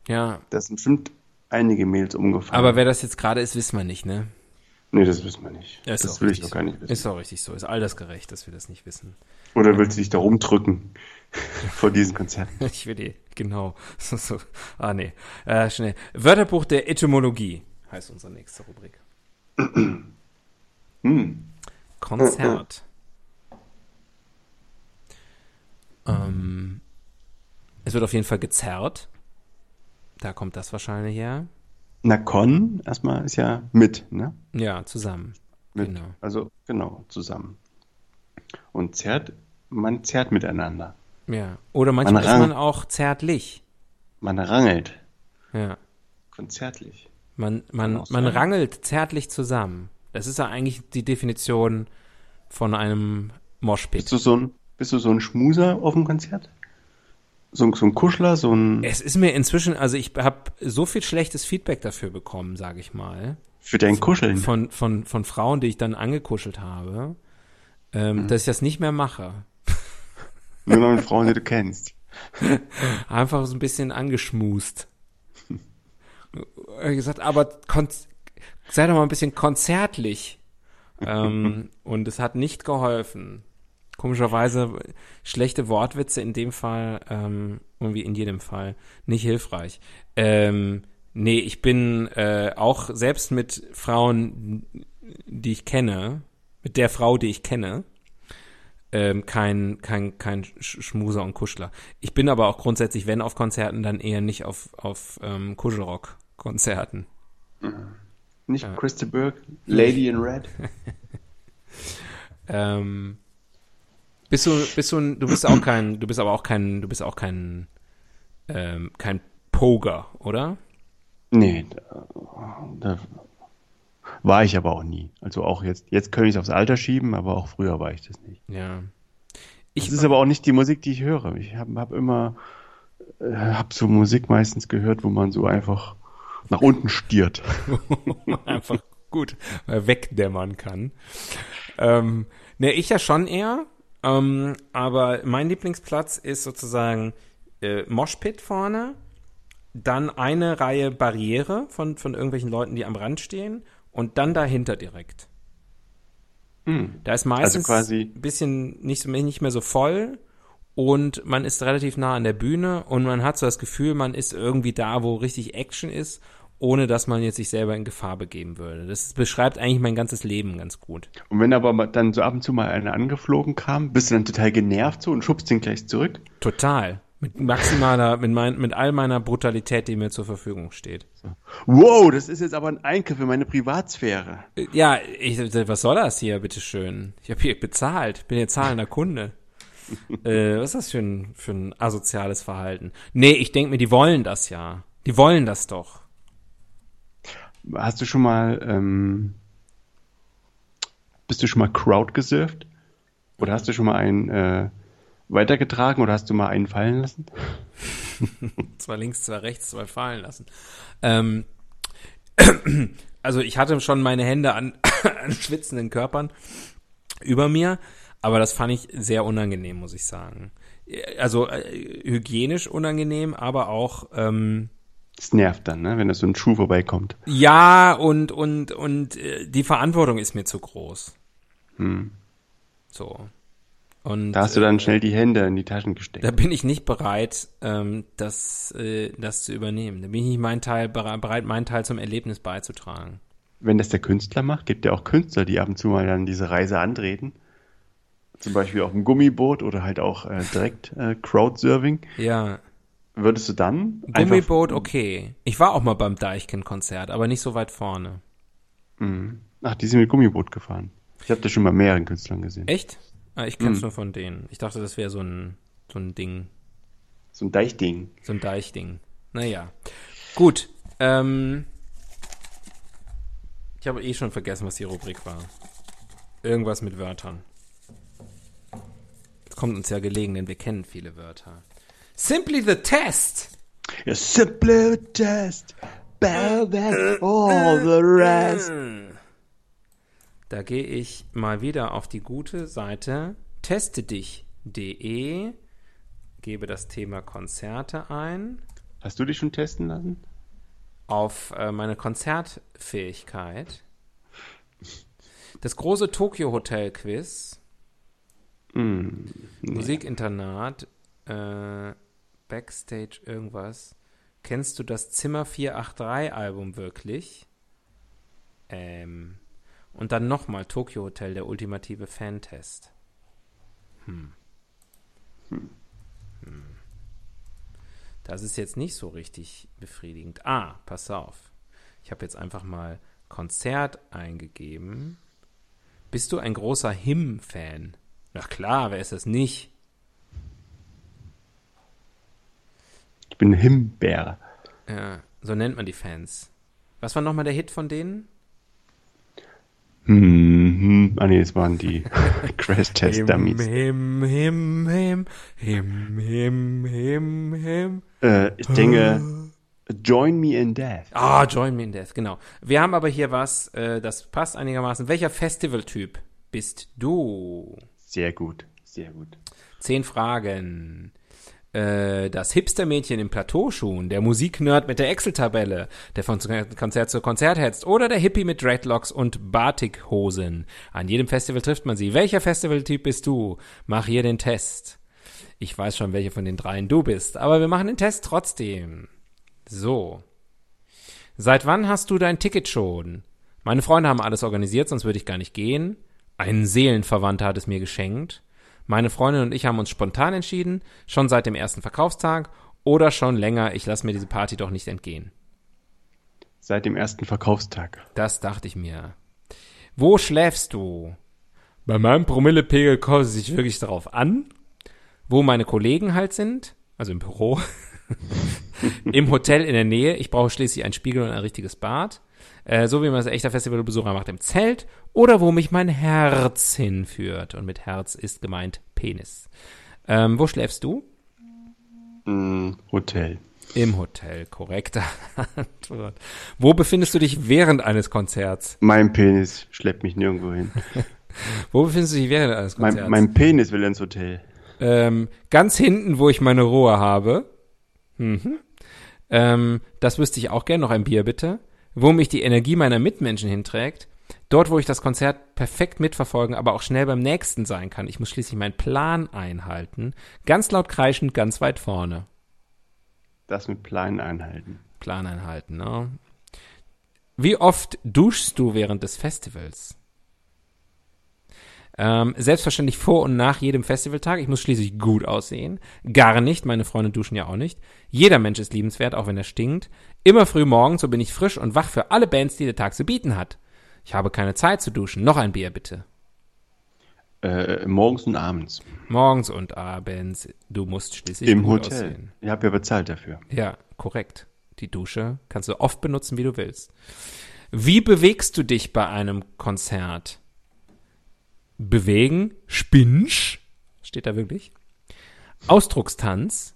S1: Ja.
S2: da sind bestimmt einige Mails umgefallen.
S1: Aber wer das jetzt gerade ist, wissen wir nicht, ne?
S2: nee, das wissen wir nicht.
S1: Ja, ist
S2: das will ich doch gar nicht
S1: so.
S2: wissen.
S1: Ist auch richtig so. Ist altersgerecht, dass wir das nicht wissen.
S2: Oder willst du dich da rumdrücken vor diesem Konzert?
S1: Ich will die, genau. So, so. Ah, nee. Äh, schnell. Wörterbuch der Etymologie heißt unsere nächste Rubrik.
S2: Hm.
S1: Konzert. Ähm, es wird auf jeden Fall gezerrt. Da kommt das wahrscheinlich her.
S2: Na, Con erstmal ist ja mit, ne?
S1: Ja, zusammen.
S2: Mit,
S1: Genau.
S2: Also, genau, zusammen. Und zerrt, man zerrt miteinander.
S1: Ja. Oder manchmal
S2: Man
S1: ist man auch zärtlich.
S2: Man rangelt.
S1: Ja.
S2: Konzertlich.
S1: Man, man, man rangelt zärtlich zusammen. Das ist ja eigentlich die Definition von einem Moshpit.
S2: Bist du so ein, bist du so ein Schmuser auf dem Konzert? So, ein- so ein Kuschler, so ein,
S1: Es ist mir inzwischen, also ich habe so viel schlechtes Feedback dafür bekommen, sage ich mal,
S2: für dein Kuscheln.
S1: von, von, von Frauen, die ich dann angekuschelt habe, ähm,
S2: Mhm.
S1: dass ich das nicht mehr mache.
S2: Nur noch mit Frauen, die du kennst.
S1: Einfach so ein bisschen angeschmust. Gesagt, aber sei doch mal ein bisschen konzertlich. ähm, und es hat nicht geholfen. Komischerweise schlechte Wortwitze in dem Fall, ähm, irgendwie in jedem Fall, nicht hilfreich. Ähm, nee, ich bin äh, auch selbst mit Frauen, die ich kenne, mit der Frau, die ich kenne, ähm, kein, kein, kein Sch- Schmuser und Kuschler. Ich bin aber auch grundsätzlich, wenn auf Konzerten, dann eher nicht auf, auf ähm, Kuschelrock-Konzerten.
S2: Nicht Christa Burke, Lady in Red.
S1: Ähm, bist du, bist du, du bist auch kein, du bist aber auch kein, du bist auch kein, ähm, kein Poger, oder?
S2: Nee, da, da war ich aber auch nie. Also auch jetzt, jetzt könnte ich es aufs Alter schieben, aber auch früher war ich das nicht.
S1: Ja.
S2: Das ist aber auch nicht die Musik, die ich höre. Ich habe hab immer, äh, hab so Musik meistens gehört, wo man so einfach nach unten stiert.
S1: einfach gut äh, wegdämmern kann. Ähm, ne, ich ja schon eher. Ähm, aber mein Lieblingsplatz ist sozusagen äh, Moshpit vorne, dann eine Reihe Barriere von, von irgendwelchen Leuten, die am Rand stehen und dann dahinter direkt. Da ist meistens
S2: quasi-
S1: ein bisschen nicht, nicht mehr so voll und man ist relativ nah an der Bühne und man hat so das Gefühl, man ist irgendwie da, wo richtig Action ist, ohne dass man jetzt sich selber in Gefahr begeben würde. Das beschreibt eigentlich mein ganzes Leben ganz gut.
S2: Und wenn aber dann so ab und zu mal einer angeflogen kam, bist du dann total genervt so und schubst den gleich zurück?
S1: Total. Mit maximaler, mit, mein, mit all meiner Brutalität, die mir zur Verfügung steht.
S2: Wow, das ist jetzt aber ein Eingriff in meine Privatsphäre.
S1: Äh, Ja, ich, was soll das hier, bitteschön? Ich habe hier bezahlt, bin hier zahlender Kunde. äh, was ist das für ein, für ein asoziales Verhalten? Nee, ich denke mir, die wollen das ja. Die wollen das doch.
S2: Hast du schon mal, ähm, bist du schon mal Crowd gesurft? Oder hast du schon mal einen äh, weitergetragen oder hast du mal einen fallen lassen?
S1: Zwei links, zwei rechts, zwei fallen lassen. Ähm, also ich hatte schon meine Hände an, an schwitzenden Körpern über mir, aber das fand ich sehr unangenehm, muss ich sagen. Also äh, hygienisch unangenehm, aber auch ähm,
S2: Das nervt dann, ne? wenn da so ein Schuh vorbeikommt.
S1: ja und und und äh, die Verantwortung ist mir zu groß. So und
S2: Da hast du dann schnell die Hände in die Taschen
S1: Da
S2: gesteckt.
S1: bin ich nicht bereit, ähm, das, äh, das zu übernehmen. Da bin ich nicht mein Teil, bere- bereit, meinen Teil zum Erlebnis beizutragen.
S2: Wenn das der Künstler macht, gibt ja auch Künstler, die ab und zu mal dann diese Reise antreten. Zum Beispiel auf dem Gummiboot oder halt auch äh, direkt äh, Crowdsurfing.
S1: Ja,
S2: Würdest du dann
S1: Gummiboot, okay. Ich war auch mal beim Deichkind-Konzert, aber nicht so weit vorne.
S2: Einfach, ach, die sind mit Gummiboot gefahren. Ich habe das schon bei mehreren Künstlern gesehen.
S1: Echt? Ah, ich kenn's
S2: Hm.
S1: nur von denen. Ich dachte, das wäre so ein, so ein Ding.
S2: So ein Deichding.
S1: So ein Deichding. Naja. Gut. Ähm, ich habe eh schon vergessen, was die Rubrik war. Irgendwas mit Wörtern. Das kommt uns ja gelegen, denn wir kennen viele Wörter. Simply the test.
S2: A simple test. Better than all the rest.
S1: Da gehe ich mal wieder auf die gute Seite testedich.de, gebe das Thema Konzerte ein,
S2: Hast du dich schon testen lassen?
S1: auf äh, meine Konzertfähigkeit. Das große Tokyo Hotel Quiz,
S2: Hm.
S1: Musikinternat, äh, Backstage irgendwas. Kennst du das Zimmer 483 Album wirklich? Ähm, und dann nochmal Tokyo Hotel, der ultimative Fantest. Hm. Das ist jetzt nicht so richtig befriedigend. Ah, pass auf. Ich habe jetzt einfach mal Konzert eingegeben. Bist du ein großer Him-Fan? Na klar, wer ist das nicht?
S2: Ich bin Himbeer.
S1: Ja, so nennt man die Fans. Was war nochmal der Hit von denen?
S2: Hm, hm. Ah nee, das waren die Crash Test Dummies.
S1: Him, him, him, him, him, him, him.
S2: Äh, ich denke, Join Me in Death.
S1: Ah, Join Me in Death, genau. Wir haben aber hier was, äh, das passt einigermaßen. Welcher Festivaltyp bist du?
S2: Sehr gut, sehr gut.
S1: Zehn Fragen. Äh, das Hipster-Mädchen im Plateauschuhen, der Musiknerd mit der Excel-Tabelle, der von Konzert zu Konzert hetzt oder der Hippie mit Dreadlocks und Batikhosen. An jedem Festival trifft man sie. Welcher Festivaltyp bist du? Mach hier den Test. Ich weiß schon, welche von den dreien du bist, aber wir machen den Test trotzdem. So. Seit wann hast du dein Ticket schon? Meine Freunde haben alles organisiert, sonst würde ich gar nicht gehen. Ein Seelenverwandter hat es mir geschenkt. Meine Freundin und ich haben uns spontan entschieden, schon seit dem ersten Verkaufstag oder schon länger, ich lasse mir diese Party doch nicht entgehen.
S2: Seit dem ersten Verkaufstag.
S1: Das dachte ich mir. Wo schläfst du? Bei meinem Promillepegel kommt es sich wirklich darauf an, wo meine Kollegen halt sind, also im Büro, im Hotel in der Nähe. Ich brauche schließlich einen Spiegel und ein richtiges Bad. Äh, so wie man das echter Festivalbesucher macht im Zelt oder wo mich mein Herz hinführt. Und mit Herz ist gemeint Penis. Ähm, wo schläfst du?
S2: Hm, Hotel.
S1: Im Hotel, korrekte Antwort. Wo befindest du dich während eines Konzerts?
S2: Mein Penis schleppt mich nirgendwo hin.
S1: Wo befindest du dich während eines Konzerts?
S2: mein, mein Penis will ins Hotel.
S1: ähm, ganz hinten, wo ich meine Ruhe habe. Mhm. Ähm, das wüsste ich auch gern. Noch ein Bier bitte. Wo mich die Energie meiner Mitmenschen hinträgt. Dort, wo ich das Konzert perfekt mitverfolgen, aber auch schnell beim nächsten sein kann. Ich muss schließlich meinen Plan einhalten. Ganz laut kreischend, ganz weit vorne.
S2: Das mit Plan einhalten.
S1: Plan einhalten, ne? Wie oft duschst du während des Festivals? Ähm, selbstverständlich vor und nach jedem Festivaltag. Ich muss schließlich gut aussehen. Gar nicht. Meine Freunde duschen ja auch nicht. Jeder Mensch ist liebenswert, auch wenn er stinkt. Immer früh morgens, so bin ich frisch und wach für alle Bands, die der Tag zu bieten hat. Ich habe keine Zeit zu duschen. Noch ein Bier bitte.
S2: Äh, morgens und abends.
S1: Morgens und abends. Du musst schließlich
S2: Im Hotel.
S1: aussehen.
S2: Ich habe ja bezahlt dafür.
S1: Ja, korrekt. Die Dusche kannst du oft benutzen, wie du willst. Wie bewegst du dich bei einem Konzert? Bewegen, Spinsch, steht da wirklich. Ausdruckstanz.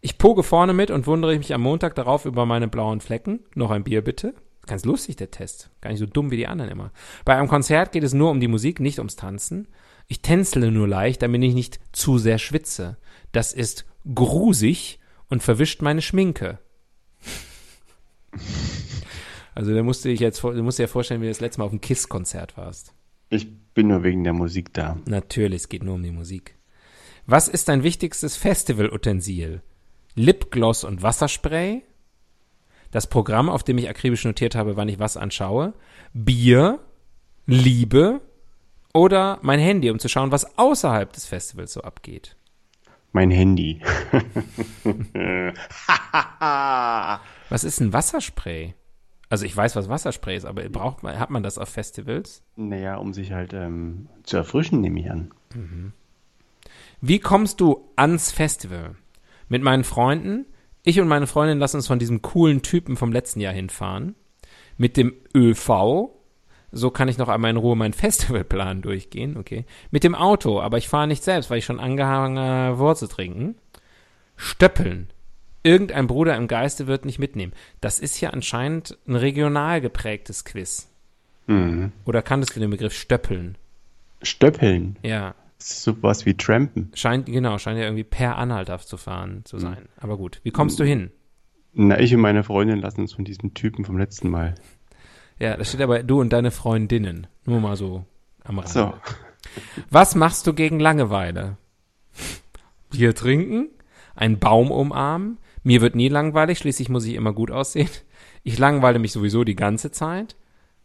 S1: Ich poge vorne mit und wundere mich am Montag darauf über meine blauen Flecken. Noch ein Bier bitte. Ganz lustig, der Test. Gar nicht so dumm wie die anderen immer. Bei einem Konzert geht es nur um die Musik, nicht ums Tanzen. Ich tänzle nur leicht, damit ich nicht zu sehr schwitze. Das ist grusig und verwischt meine Schminke. Also da musst du dich jetzt musst dir ja vorstellen, wie du das letzte Mal auf einem Kiss-Konzert warst.
S2: Ich bin nur wegen der Musik da.
S1: Natürlich, es geht nur um die Musik. Was ist dein wichtigstes Festival-Utensil? Lipgloss und Wasserspray? Das Programm, auf dem ich akribisch notiert habe, wann ich was anschaue? Bier? Liebe? Oder mein Handy, um zu schauen, was außerhalb des Festivals so abgeht?
S2: Mein Handy.
S1: Was ist ein Wasserspray? Also ich weiß, was Wasserspray ist, aber braucht man, hat man das auf Festivals?
S2: naja, um sich halt ähm, zu erfrischen, nehme ich an.
S1: Wie kommst du ans Festival? Mit meinen Freunden. Ich und meine Freundin lassen uns von diesem coolen Typen vom letzten Jahr hinfahren. Mit dem ÖV. So kann ich noch einmal in Ruhe meinen Festivalplan durchgehen, okay. Mit dem Auto, aber ich fahre nicht selbst, weil ich schon angehangen habe, Wurzel trinken. Stöppeln. Irgendein Bruder im Geiste wird nicht mitnehmen. Das ist ja anscheinend ein regional geprägtes Quiz.
S2: Mhm.
S1: Oder kanntest du den Begriff Stöppeln?
S2: Stöppeln.
S1: Ja,
S2: Das ist sowas wie Trampen.
S1: scheint, genau, scheint ja irgendwie per Anhalter zu fahren zu sein. Aber gut, wie kommst du hin?
S2: Na, ich und meine Freundin lassen uns von diesem Typen vom letzten Mal.
S1: Ja, da steht aber du und deine Freundinnen. Nur mal so am Rande.
S2: So.
S1: Was machst du gegen Langeweile? Bier trinken? Einen Baum umarmen? Mir wird nie langweilig, schließlich muss ich immer gut aussehen. Ich langweile mich sowieso die ganze Zeit.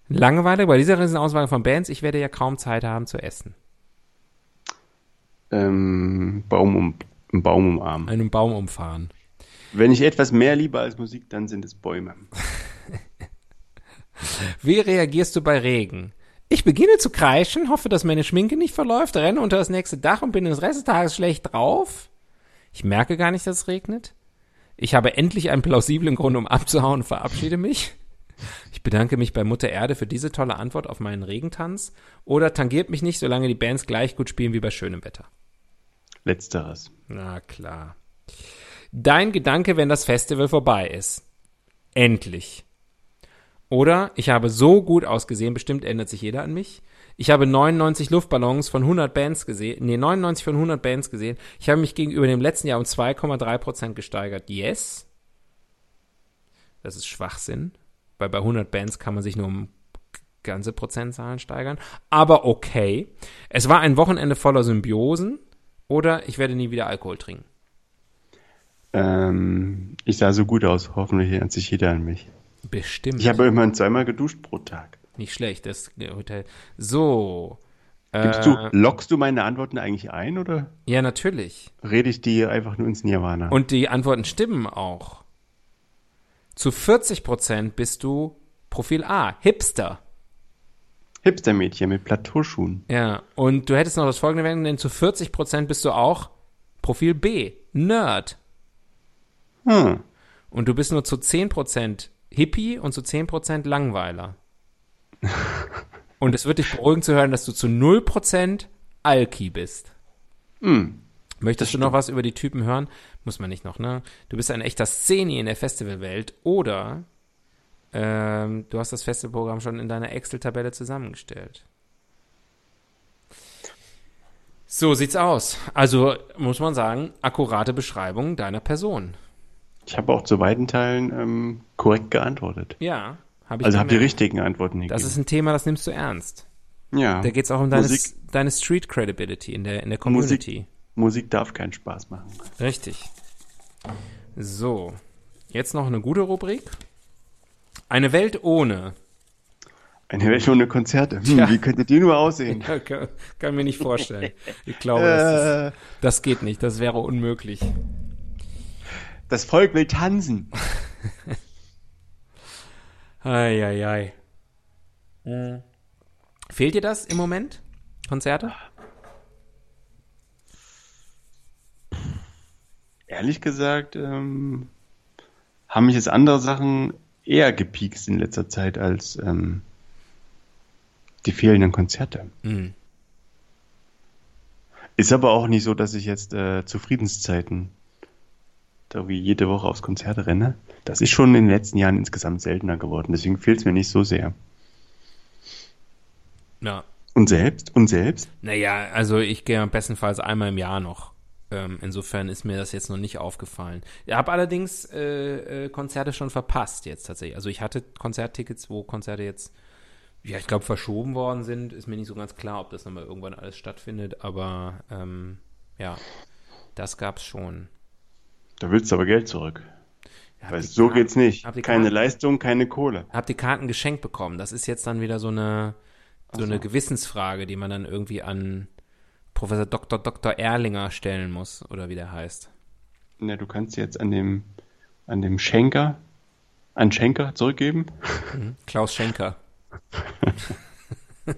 S1: Langeweile bei dieser riesen Auswahl von Bands, ich werde ja kaum Zeit haben zu essen.
S2: Ähm, Baum um, einen Baum umarmen.
S1: Einen Baum umfahren.
S2: Wenn ich etwas mehr liebe als Musik, dann sind es Bäume.
S1: Wie reagierst du bei Regen? Ich beginne zu kreischen, hoffe, dass meine Schminke nicht verläuft, renne unter das nächste Dach und bin den Rest des Tages schlecht drauf. Ich merke gar nicht, dass es regnet. Ich habe endlich einen plausiblen Grund, um abzuhauen und verabschiede mich. Ich bedanke mich bei Mutter Erde für diese tolle Antwort auf meinen Regentanz. Oder tangiert mich nicht, solange die Bands gleich gut spielen wie bei schönem Wetter.
S2: Letzteres.
S1: Na klar. Dein Gedanke, wenn das Festival vorbei ist. Endlich. Oder ich habe so gut ausgesehen, bestimmt ändert sich jeder an mich. Ich habe 99 Luftballons von 100 Bands gesehen, nee, 99 von 100 Bands gesehen. Ich habe mich gegenüber dem letzten Jahr um 2,3% gesteigert. Yes. Das ist Schwachsinn, weil bei 100 Bands kann man sich nur um ganze Prozentzahlen steigern. Aber okay. Es war ein Wochenende voller Symbiosen oder ich werde nie wieder Alkohol trinken.
S2: Ähm, ich sah so gut aus. Hoffentlich erinnert sich jeder an mich.
S1: Bestimmt.
S2: Ich habe immerhin zweimal geduscht pro Tag.
S1: Nicht schlecht, das Hotel. So.
S2: Gibst
S1: äh,
S2: du, lockst du meine Antworten eigentlich ein oder
S1: Ja, natürlich.
S2: rede ich die einfach nur ins Nirvana?
S1: Und die Antworten stimmen auch. Zu 40% bist du Profil A, Hipster.
S2: Hipster-Mädchen mit Plateauschuhen.
S1: Ja, und du hättest noch das folgende werden, denn zu 40% bist du auch Profil B, Nerd.
S2: Hm.
S1: Und du bist nur zu 10% Hippie und zu 10% Langweiler. Und es wird dich beruhigen zu hören, dass du zu 0% Alki bist.
S2: Hm.
S1: Möchtest du noch was über die Typen hören? Muss man nicht noch, ne? Du bist ein echter Szeni in der Festivalwelt oder ähm, du hast das Festivalprogramm schon in deiner Excel-Tabelle zusammengestellt. So sieht's aus. Also muss man sagen, akkurate Beschreibung deiner Person.
S2: Ich habe auch zu weiten Teilen ähm, korrekt geantwortet.
S1: Ja, ich
S2: Also die
S1: gemerkt.
S2: richtigen Antworten gegeben.
S1: Das ist ein Thema, das nimmst du ernst.
S2: ja.
S1: Da geht's auch um deine,
S2: Musik,
S1: deine Street Credibility in der, in der Community.
S2: Musik darf keinen Spaß machen.
S1: Richtig. So, jetzt noch eine gute Rubrik. Eine Welt ohne.
S2: Eine Welt ohne Konzerte. Hm. Wie könnte die nur aussehen?
S1: Ja, kann, kann mir nicht vorstellen. Ich glaube, das, ist,
S2: Äh,
S1: das geht nicht. Das wäre unmöglich.
S2: das Volk will tanzen.
S1: Eieiei. Mhm. Fehlt dir das im Moment? Konzerte?
S2: Ehrlich gesagt, ähm, haben mich jetzt andere Sachen eher gepiekst in letzter Zeit als ähm, die fehlenden Konzerte.
S1: Mhm.
S2: Ist aber auch nicht so, dass ich jetzt äh, zu Friedenszeiten da wie jede Woche aufs Konzert renne. Das ist schon in den letzten Jahren insgesamt seltener geworden. Deswegen fehlt es mir nicht so sehr.
S1: Ja.
S2: Und selbst? Und selbst?
S1: Naja, also ich gehe bestenfalls einmal im Jahr noch. Ähm, insofern ist mir das jetzt noch nicht aufgefallen. Ich habe allerdings äh, äh, Konzerte schon verpasst jetzt tatsächlich. Also ich hatte Konzerttickets, wo Konzerte jetzt, ja, ich glaube, verschoben worden sind. Ist mir nicht so ganz klar, ob das nochmal irgendwann alles stattfindet. Aber ähm, ja, das gab's schon.
S2: Da willst du aber Geld zurück. Weil so
S1: Karten-
S2: geht's nicht. Keine
S1: Karten-
S2: Leistung, keine Kohle.
S1: Hab die Karten geschenkt bekommen. Das ist jetzt dann wieder so eine, so eine Gewissensfrage, die man dann irgendwie an Professor Dr. Dr. Erlinger stellen muss, oder wie der heißt.
S2: Na, du kannst jetzt an dem, an dem Schenker, an Schenker zurückgeben.
S1: Klaus Schenker.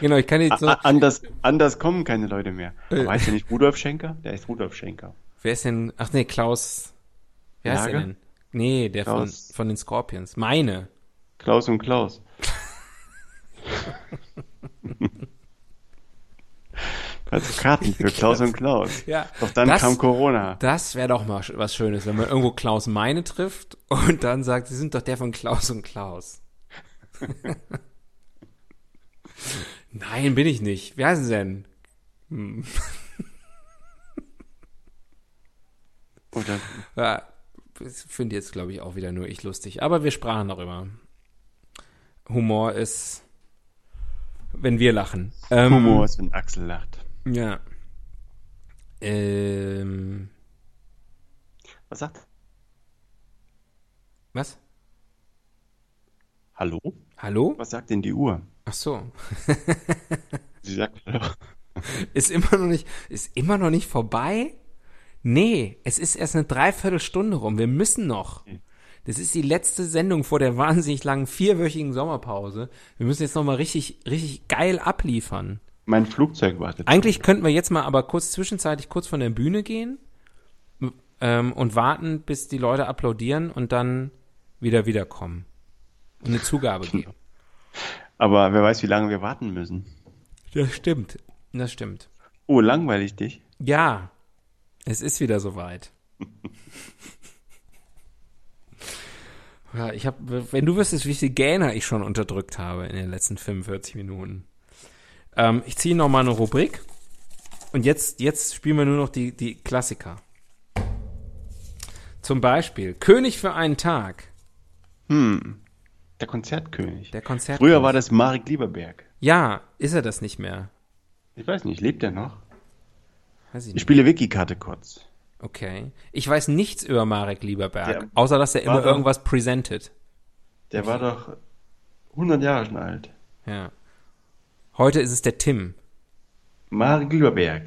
S1: genau, ich kann jetzt so.
S2: A anders, anders kommen keine Leute mehr.
S1: Äh.
S2: Heißt der nicht Rudolf Schenker? Der ist Rudolf Schenker.
S1: Wer ist denn? Ach nee, Klaus. Wer heißt der
S2: Lage?
S1: denn? Nee, der von,
S2: Klaus.
S1: von den Scorpions. Meine.
S2: Klaus und Klaus. Also Karten für Klaus und Klaus.
S1: Ja.
S2: Doch dann
S1: das,
S2: kam Corona.
S1: Das wäre doch mal was Schönes, wenn man irgendwo Klaus Meine trifft und dann sagt, Sie sind doch der von Klaus und Klaus. Nein, bin ich nicht. Wer Sie denn?
S2: Oder
S1: Ja, finde jetzt, glaube ich, auch wieder nur ich lustig. Aber wir sprachen darüber. Humor ist, wenn wir lachen. Ähm,
S2: Humor ist, wenn Axel lacht.
S1: Ja. Ähm,
S2: Was sagt?
S1: was?
S2: Hallo?
S1: Hallo?
S2: Was sagt denn die Uhr?
S1: Ach so.
S2: Sie sagt Hallo.
S1: Ist immer noch nicht, ist immer noch nicht vorbei? Nee, es ist erst eine Dreiviertelstunde rum. Wir müssen noch. Das ist die letzte Sendung vor der wahnsinnig langen vierwöchigen Sommerpause. Wir müssen jetzt noch mal richtig, richtig geil abliefern.
S2: Mein Flugzeug wartet.
S1: Eigentlich könnten wir jetzt mal aber kurz zwischenzeitlich kurz von der Bühne gehen ähm, und warten, bis die Leute applaudieren und dann wieder wiederkommen und eine Zugabe geben.
S2: Aber wer weiß, wie lange wir warten müssen.
S1: Das stimmt. Das stimmt.
S2: Oh, langweilig dich.
S1: Ja, es ist wieder soweit. ja, ich habe, wenn du wüsstest, wie viele Gähner ich schon unterdrückt habe in den letzten 45 Minuten. Ähm, ich ziehe noch mal eine Rubrik und jetzt, jetzt spielen wir nur noch die, die Klassiker. Zum Beispiel König für einen Tag.
S2: Hm. Der Konzertkönig.
S1: Der Konzert.
S2: Früher war das Marek Lieberberg.
S1: Ja, ist er das nicht mehr?
S2: Ich weiß nicht, lebt er noch?
S1: Weiß ich
S2: Ich spiele Wiki-Karte kurz.
S1: Okay. Ich weiß nichts über Marek Lieberberg,
S2: Der
S1: außer dass er immer
S2: doch-
S1: irgendwas presented.
S2: Der war doch 100 Jahre schon alt.
S1: Ja. Heute ist es der Tim.
S2: Marek Lieberberg.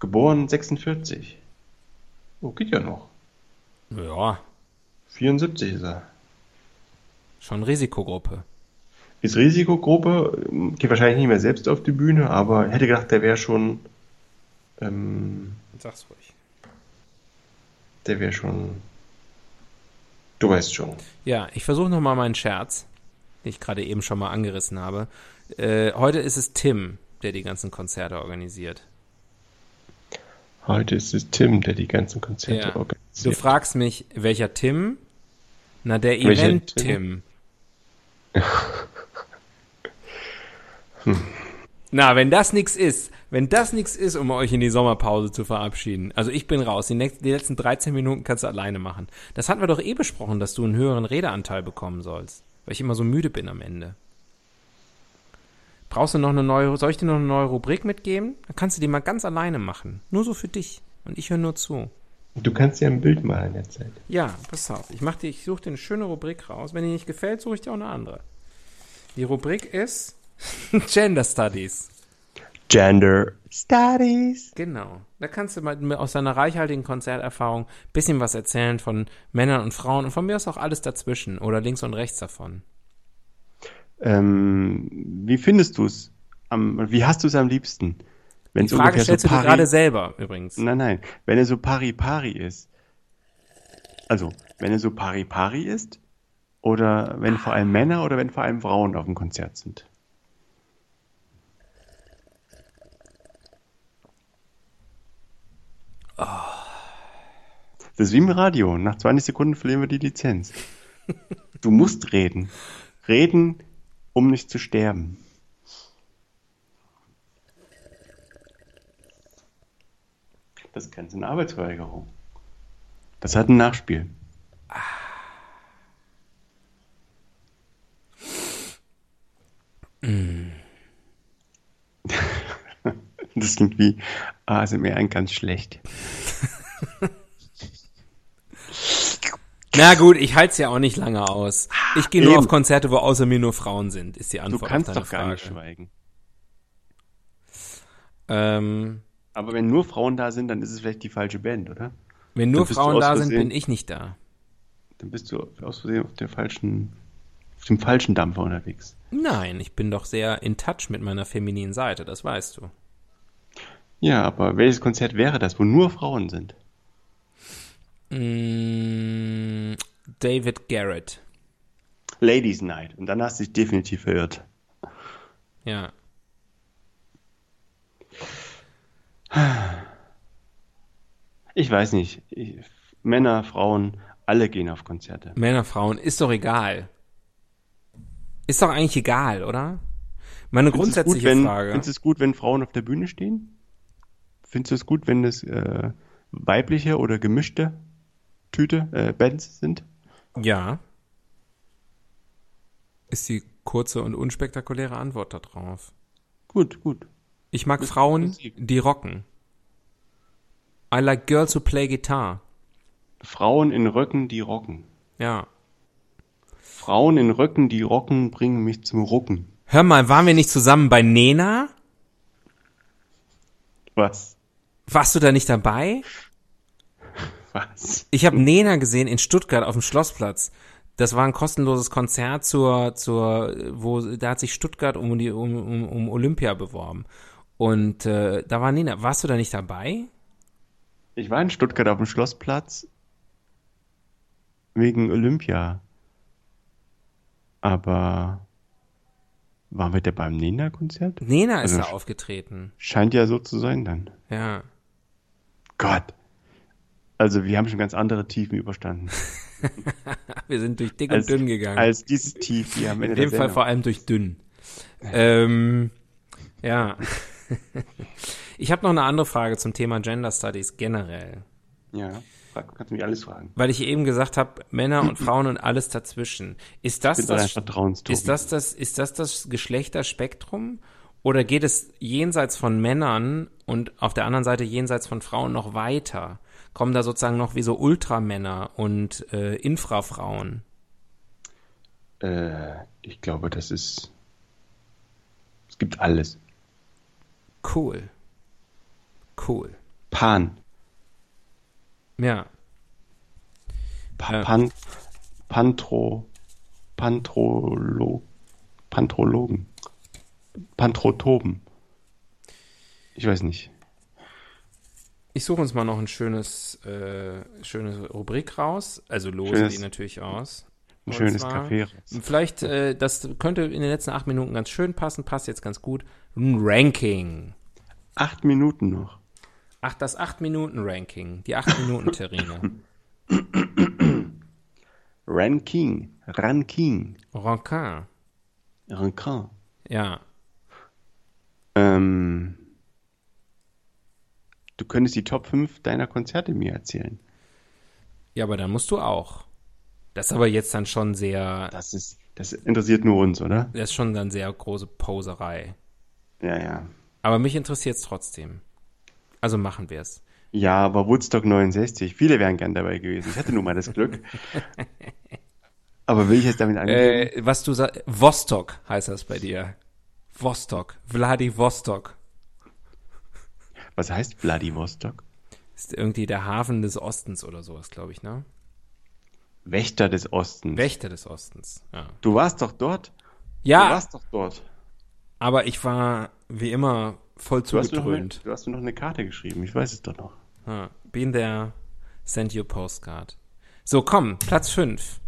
S2: Geboren 46. Oh, geht ja noch.
S1: Ja,
S2: 74 ist er.
S1: schon Risikogruppe.
S2: Ist Risikogruppe, geht wahrscheinlich nicht mehr selbst auf die Bühne, aber hätte gedacht, der wäre schon, ähm,
S1: Sag's ruhig.
S2: der wäre schon, du weißt schon.
S1: Ja, ich versuche nochmal meinen Scherz, den ich gerade eben schon mal angerissen habe. Äh, heute ist es Tim, der die ganzen Konzerte organisiert.
S2: Heute ist es Tim, der die ganzen Konzerte
S1: Ja. Du
S2: organisiert.
S1: fragst mich, welcher Tim? Na, der
S2: Welcher
S1: Na, wenn das nix ist, wenn das nix ist, um euch in die Sommerpause zu verabschieden. Also ich bin raus. Die, nächsten, die letzten 13 Minuten kannst du alleine machen. Das hatten wir doch eh besprochen, dass du einen höheren Redeanteil bekommen sollst. Weil ich immer so müde bin am Ende. Brauchst du noch eine neue, soll ich dir noch eine neue Rubrik mitgeben? Dann kannst du die mal ganz alleine machen. Nur so für dich. Und ich höre nur zu.
S2: Du kannst ja ein Bild malen in der Zeit.
S1: Ja, pass auf. Ich, mach dir, ich suche dir eine schöne Rubrik raus. Wenn dir nicht gefällt, suche ich dir auch eine andere. Die Rubrik ist Gender Studies.
S2: Gender Studies.
S1: Genau. Da kannst du mal aus deiner reichhaltigen Konzerterfahrung ein bisschen was erzählen von Männern und Frauen und von mir aus auch alles dazwischen oder links und rechts davon.
S2: Ähm, wie findest du es? Wie hast du es am liebsten? Wenn
S1: Die Frage stellst du dir gerade selber übrigens.
S2: Nein, nein. Wenn er so pari-pari ist. Also, wenn er so pari-pari ist. Oder wenn vor allem Männer oder wenn vor allem Frauen auf dem Konzert sind. Das ist wie im Radio. Nach 20 Sekunden verlieren wir die Lizenz. Du musst reden. Reden, um nicht zu sterben. Das Ganze eine Arbeitsverweigerung. Das hat ein Nachspiel. Das klingt wie ASMR ein ganz schlecht.
S1: Na gut, ich halte es ja auch nicht lange aus. Ich gehe nur
S2: Eben.
S1: auf Konzerte, wo außer mir nur Frauen sind, ist die
S2: Du
S1: Antwort
S2: kannst
S1: auf deine
S2: doch gar
S1: Frage.
S2: nicht schweigen.
S1: Ähm,
S2: Aber wenn nur Frauen da sind, dann ist es vielleicht die falsche Band, oder?
S1: wenn nur
S2: du
S1: Frauen da sind, bin ich nicht da.
S2: Dann bist du aus Versehen auf der falschen, auf dem falschen Dampfer unterwegs.
S1: Nein, ich bin doch sehr in touch mit meiner femininen Seite, das weißt du.
S2: Ja, aber welches Konzert wäre das, wo nur Frauen sind?
S1: Mm, David Garrett.
S2: Ladies Night. Und dann hast du dich definitiv verirrt.
S1: Ja.
S2: Ich weiß nicht. Ich, Männer, Frauen, alle gehen auf Konzerte.
S1: Männer, Frauen, ist doch egal. Ist doch eigentlich egal, oder? Meine
S2: Findest
S1: grundsätzliche
S2: gut, wenn,
S1: Frage.
S2: Findest du es gut, wenn Frauen auf der Bühne stehen? Findest du es gut, wenn es äh, weibliche oder gemischte Tüte, äh, Bands sind?
S1: Ja. Ist die kurze und unspektakuläre Antwort darauf.
S2: Gut, gut.
S1: Ich mag
S2: Mit
S1: Frauen, die rocken. I like girls who play guitar.
S2: Frauen in Röcken, die rocken.
S1: Ja.
S2: Frauen in Röcken, die rocken, bringen mich zum Rucken.
S1: Hör mal, waren wir nicht zusammen bei Nena?
S2: Was?
S1: Warst du da nicht dabei?
S2: Was?
S1: Ich habe Nena gesehen in Stuttgart auf dem Schlossplatz. Das war ein kostenloses Konzert zur, zur, wo, da hat sich Stuttgart um, die, um, um, um Olympia beworben. Und äh, da war Nena. Warst du da nicht dabei?
S2: Ich war in Stuttgart auf dem Schlossplatz wegen Olympia. Aber waren wir da beim Nena-Konzert?
S1: Nena ist
S2: Also-
S1: da aufgetreten.
S2: Scheint ja so zu sein dann.
S1: Ja.
S2: Gott. Also wir haben schon ganz andere Tiefen überstanden.
S1: Wir sind durch dick
S2: Als,
S1: und dünn gegangen.
S2: als dieses Tief hier am
S1: In
S2: Ende
S1: dem
S2: der
S1: Fall
S2: Sendung.
S1: vor allem durch dünn. ähm, ja. Ich habe noch eine andere Frage zum Thema Gender Studies generell.
S2: Ja, kannst du mich alles fragen.
S1: Weil ich eben gesagt habe, Männer und Frauen und alles dazwischen. Ist das das, ist das das, ist das das Geschlechterspektrum? Oder geht es jenseits von Männern und auf der anderen Seite jenseits von Frauen noch weiter? Kommen da sozusagen noch wie so Ultramänner und äh, Infrafrauen?
S2: Äh, ich glaube, das ist. Es gibt alles.
S1: Cool. Cool.
S2: Pan.
S1: Ja.
S2: Pa. Pan Pantro. Pantrolo Pantrologen. Pantrotoben. Ich weiß nicht.
S1: Ich suche uns mal noch ein schönes, äh, schönes Rubrik raus. Also lose
S2: Schönes-
S1: die natürlich aus.
S2: Ein schönes
S1: zwar-
S2: Café.
S1: Vielleicht, äh, das könnte in den letzten acht Minuten ganz schön passen, passt jetzt ganz gut. Ein Ranking.
S2: Acht Minuten noch.
S1: Ach, das 8-Minuten-Ranking. Die 8-Minuten-Terrine.
S2: Ranking. Ranking.
S1: Rankin.
S2: Rankin.
S1: Ja.
S2: Ähm, du könntest die Top 5 deiner Konzerte mir erzählen.
S1: Ja, aber dann musst du auch. Das ist aber jetzt dann schon sehr,
S2: Das ist, das interessiert nur uns, oder?
S1: das ist schon dann sehr große Poserei.
S2: Ja, ja.
S1: Aber mich interessiert es trotzdem. Also machen wir es.
S2: Ja, aber Woodstock 69, viele wären gern dabei gewesen. Ich hatte nur mal das Glück. aber will ich jetzt damit angeben?
S1: Äh, was du sagst, Vostok heißt das bei dir. Vostok. Vladivostok.
S2: Was heißt Vladivostok?
S1: Ist irgendwie der Hafen des Ostens oder sowas, glaube ich, ne?
S2: Wächter des Ostens.
S1: Wächter des Ostens, ja.
S2: du warst doch dort. Du
S1: Ja,
S2: warst doch dort.
S1: aber ich war wie immer voll
S2: Du hast, mir noch eine,
S1: zugetrönt.
S2: du hast mir noch eine Karte geschrieben. Ich weiß es doch noch.
S1: Ja, bin der Send You Postcard. So, komm, Platz 5.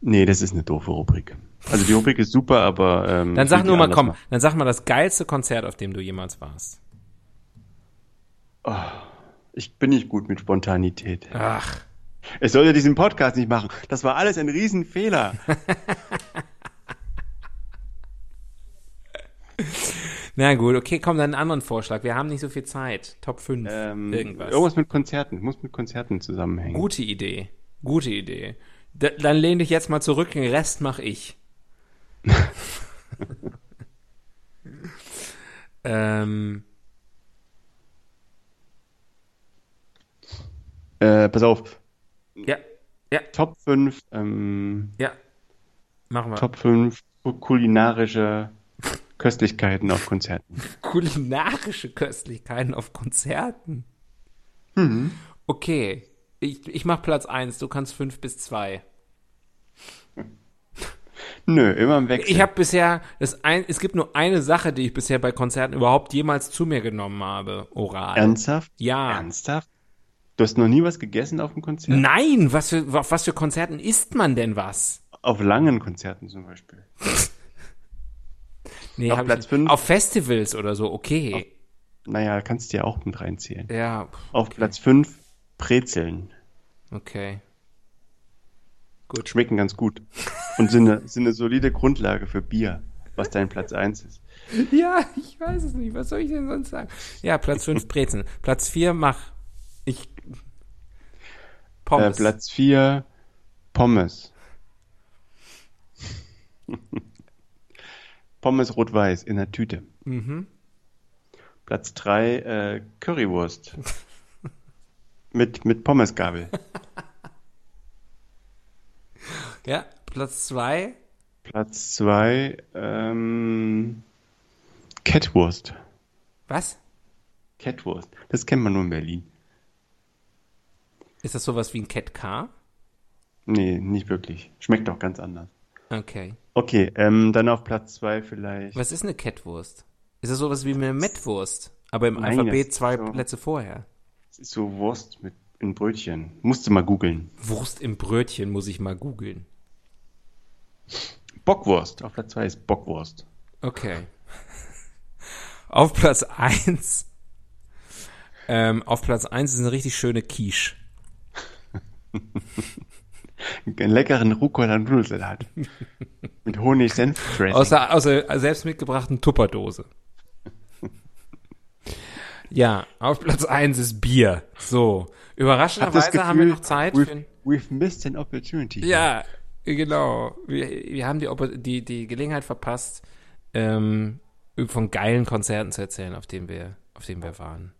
S2: Nee, das ist eine doofe Rubrik. Also die Rubrik ist super, aber ähm,
S1: Dann sag nur mal, komm,
S2: machen.
S1: dann sag mal das geilste Konzert, auf dem du jemals warst.
S2: Ich bin nicht gut mit Spontanität.
S1: Ach,
S2: Es sollte diesen Podcast nicht machen. Das war alles ein Riesenfehler.
S1: na gut, okay, komm, dann einen anderen Vorschlag. Wir haben nicht so viel Zeit. Top 5,
S2: ähm,
S1: irgendwas.
S2: Irgendwas mit Konzerten. Muss mit Konzerten zusammenhängen.
S1: Gute Idee, gute Idee. D dann lehn dich jetzt mal zurück, den Rest mach ich. Ähm,
S2: Äh, pass auf.
S1: ja, ja,
S2: Top 5, ähm,
S1: ja. Machen wir.
S2: Top 5 kulinarische Köstlichkeiten auf Konzerten.
S1: Kulinarische Köstlichkeiten auf Konzerten.
S2: Mhm.
S1: Okay, ich, ich mach Platz 1, du kannst 5 bis 2.
S2: Nö, immer im Wechsel.
S1: Ich habe bisher, das ein, es gibt nur eine Sache, die ich bisher bei Konzerten überhaupt jemals zu mir genommen habe, oral.
S2: Ernsthaft?
S1: Ja.
S2: Ernsthaft? Du hast noch nie was gegessen auf dem Konzert?
S1: Nein, was für, auf was für Konzerten isst man denn was?
S2: Auf langen Konzerten zum Beispiel.
S1: Nee,
S2: Auf Platz
S1: ich,
S2: fünf?
S1: Auf Festivals oder so, okay.
S2: Naja, kannst du ja auch mit reinzählen.
S1: Ja,
S2: Auf Platz 5 Brezeln.
S1: okay. Gut.
S2: Schmecken ganz gut. Und sind eine, sind eine solide Grundlage für Bier, was dein Platz 1 ist.
S1: Ja, ich weiß es nicht. Was soll ich denn sonst sagen? Ja, Platz 5 Brezen. Platz 4 mach. Ich.
S2: Äh,
S1: Pommes.
S2: Platz 4 Pommes. Pommes rot-weiß in der Tüte.
S1: Mhm.
S2: Platz 3 äh, Currywurst. mit, mit Pommesgabel.
S1: Ja, Platz 2.
S2: Platz 2 ähm, Catwurst.
S1: Was?
S2: Catwurst. Das kennt man nur in Berlin.
S1: Ist das sowas wie ein Cat Car?
S2: Nee, nicht wirklich. Schmeckt auch ganz anders.
S1: Okay.
S2: Okay, ähm, dann auf Platz 2 vielleicht.
S1: Was ist eine Catwurst? Ist das sowas wie eine Mettwurst? Aber im
S2: Nein,
S1: Alphabet zwei
S2: so-
S1: Plätze vorher.
S2: Das ist so Wurst mit in Brötchen. Musst du mal googeln.
S1: Wurst im Brötchen muss ich mal googeln.
S2: Bockwurst. Auf Platz 2 ist Bockwurst.
S1: Okay. Auf Platz 1. Ähm, auf Platz 1 ist eine richtig schöne Quiche.
S2: Einen leckeren Rucola-Nudelsalat. mit Honig-Senf-Dressing.
S1: Außer, außer selbst mitgebrachten Tupperdose. Ja, auf Platz 1 ist Bier. So.
S2: Hab
S1: Überraschenderweise
S2: Gefühl,
S1: haben wir noch Zeit für
S2: we've,
S1: ein,
S2: we've missed an opportunity.
S1: Ja, genau. Wir, wir haben die, die, die Gelegenheit verpasst, ähm, von geilen Konzerten zu erzählen, auf denen wir, auf denen wir waren.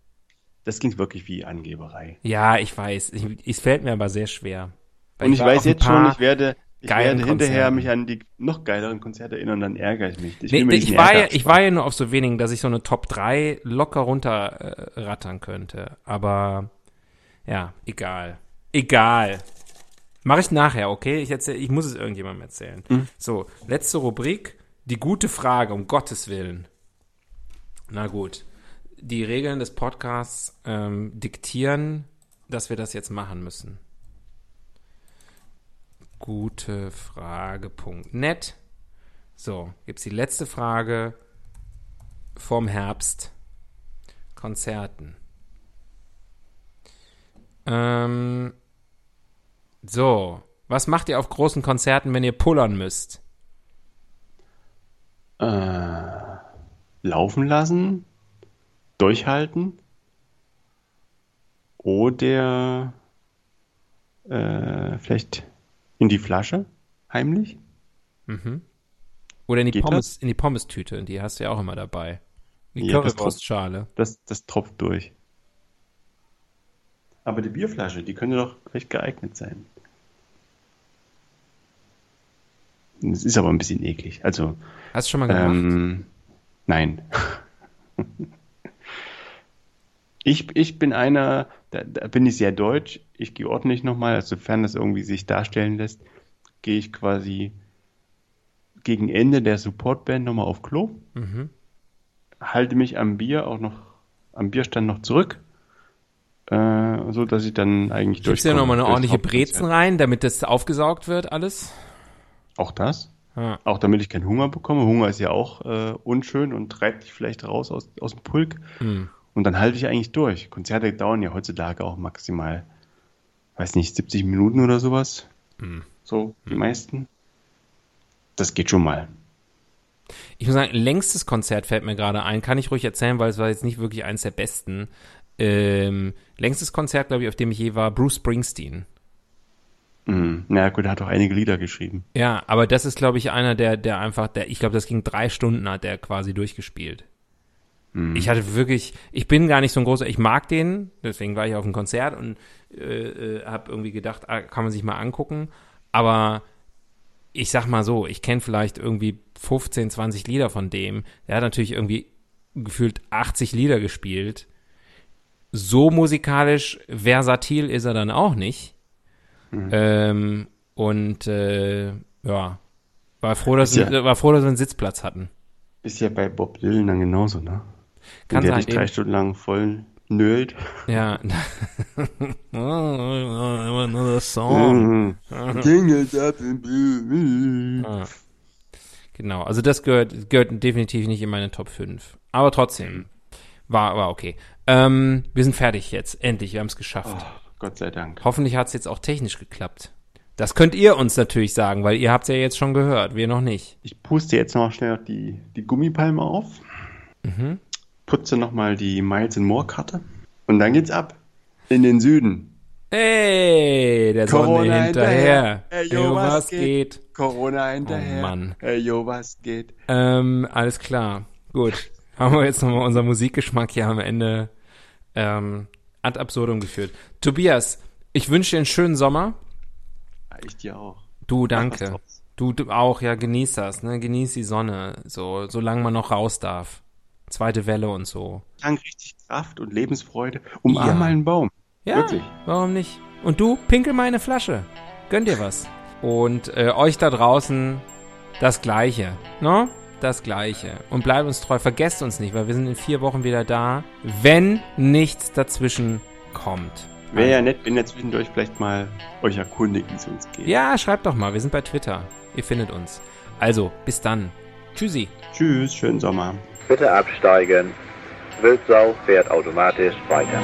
S2: Das klingt wirklich wie Angeberei.
S1: Ja, ich weiß. Ich, es fällt mir aber sehr schwer.
S2: Und ich
S1: war
S2: weiß jetzt schon, ich werde, ich werde hinterher
S1: Konzerten.
S2: mich an die noch geileren Konzerte erinnern und dann ärgere ich mich. Ich,
S1: Nee, ich, war ja, ich war ja nur auf so wenigen, dass ich so eine Top 3 locker runterrattern äh, könnte. Aber ja, egal. Egal. Mache ich nachher, okay? Ich, erzähl, ich muss es irgendjemandem erzählen. So, letzte Rubrik. Die gute Frage, um Gottes Willen. Na gut. Die Regeln des Podcasts ähm, diktieren, dass wir das jetzt machen müssen. Gute Frage.net. So, gibt's die letzte Frage vom Herbst. Konzerten. Ähm, so, was macht ihr auf großen Konzerten, wenn ihr pullern müsst?
S2: Äh, laufen lassen, durchhalten oder äh, vielleicht in die Flasche heimlich.
S1: Oder in die
S2: Geht
S1: Pommes, in die Pommes-Tüte, die hast du ja auch immer dabei. Die
S2: Ja, das
S1: Currywurstschale.
S2: Das, das tropft durch. Aber die Bierflasche, die könnte doch vielleicht geeignet sein. Es ist aber ein bisschen eklig. Also,
S1: Hast du schon mal gemacht?
S2: ähm, nein. Ich, ich bin einer, da, da bin ich sehr deutsch. Ich gehe ordentlich nochmal, also sofern das irgendwie sich darstellen lässt, gehe ich quasi gegen Ende der Supportband nochmal auf Klo, halte mich am Bier auch noch, am Bierstand noch zurück, äh, so dass ich dann eigentlich
S1: Gibst du
S2: durchkomme
S1: nochmal eine ordentliche. Brezen rein, damit das aufgesaugt wird, alles?
S2: Auch das?
S1: Ja.
S2: Auch damit ich keinen Hunger bekomme. Hunger ist ja auch äh, unschön und treibt dich vielleicht raus aus, aus dem Pulk.
S1: Hm.
S2: Und dann halte ich eigentlich durch. Konzerte dauern ja heutzutage auch maximal, weiß nicht, 70 Minuten oder sowas.
S1: Hm.
S2: So, die meisten. Das geht schon mal.
S1: Ich muss sagen, längstes Konzert fällt mir gerade ein. Kann ich ruhig erzählen, weil es war jetzt nicht wirklich eins der besten. Ähm, längstes Konzert, glaube ich, auf dem ich je war, Bruce Springsteen.
S2: Mhm. Na gut, er hat auch einige Lieder geschrieben.
S1: Ja, aber das ist, glaube ich, einer, der, der einfach, der, ich glaube, das ging drei Stunden, hat der quasi durchgespielt. Ich hatte wirklich, ich bin gar nicht so ein großer, ich mag den, deswegen war ich auf dem Konzert und äh, äh, habe irgendwie gedacht, ah, kann man sich mal angucken. Aber ich sag mal so, ich kenne vielleicht irgendwie 15, 20 Lieder von dem. Der hat natürlich irgendwie gefühlt 80 Lieder gespielt. So musikalisch versatil ist er dann auch nicht. Ähm, und äh, ja, War froh, dass,
S2: ja-
S1: wir, war froh, dass wir einen Sitzplatz hatten.
S2: Ist ja bei Bob Dylan dann genauso, ne?
S1: Kann
S2: Wenn der
S1: sein,
S2: dich drei
S1: eben.
S2: Stunden lang voll nölt.
S1: Ja. Another song.
S2: Mhm. Jingles up in blue.
S1: Ah. Genau, also das gehört, gehört definitiv nicht in meine Top 5. Aber trotzdem, war, war okay. Ähm, wir sind fertig jetzt, endlich, wir haben es geschafft.
S2: Oh, Gott sei Dank.
S1: Hoffentlich hat es jetzt auch technisch geklappt. Das könnt ihr uns natürlich sagen, weil ihr habt es ja jetzt schon gehört, wir noch nicht.
S2: Ich puste jetzt noch schnell die, die Gummipalme auf.
S1: Mhm.
S2: Putze nochmal die Miles and More Karte. Und dann geht's ab. In den Süden.
S1: Hey, der Sonne
S2: Corona
S1: hinterher.
S2: hinterher. Ey, yo, was
S1: geht?
S2: Corona hinterher.
S1: Oh, Mann.
S2: Ey, yo, was geht?
S1: Ähm, alles klar. Gut. Haben wir jetzt nochmal unseren Musikgeschmack hier am Ende ähm, ad absurdum geführt. Tobias, ich wünsche dir einen schönen Sommer.
S2: Ich dir auch.
S1: Du, danke. Du, du auch, ja, genieß das, ne? Genieß die Sonne, so, solange man noch raus darf. Zweite Welle und so.
S2: Tank richtig Kraft und Lebensfreude. Umarm
S1: Ja.
S2: mal einen Baum.
S1: Ja,
S2: Wirklich.
S1: warum nicht? Und du, pinkel mal eine Flasche. Gönn dir was. Und äh, euch da draußen das Gleiche, ne? Das Gleiche. Und bleibt uns treu. Vergesst uns nicht, weil wir sind in vier Wochen wieder da, wenn nichts dazwischen kommt.
S2: Wäre ja nett, wenn ihr zwischendurch vielleicht mal euch erkundigt, wie es uns geht.
S1: Ja, schreibt doch mal. Wir sind bei Twitter. Ihr findet uns. Also, bis dann. Tschüssi.
S2: Tschüss, schönen Sommer.
S3: Bitte absteigen. Wildsau fährt automatisch weiter.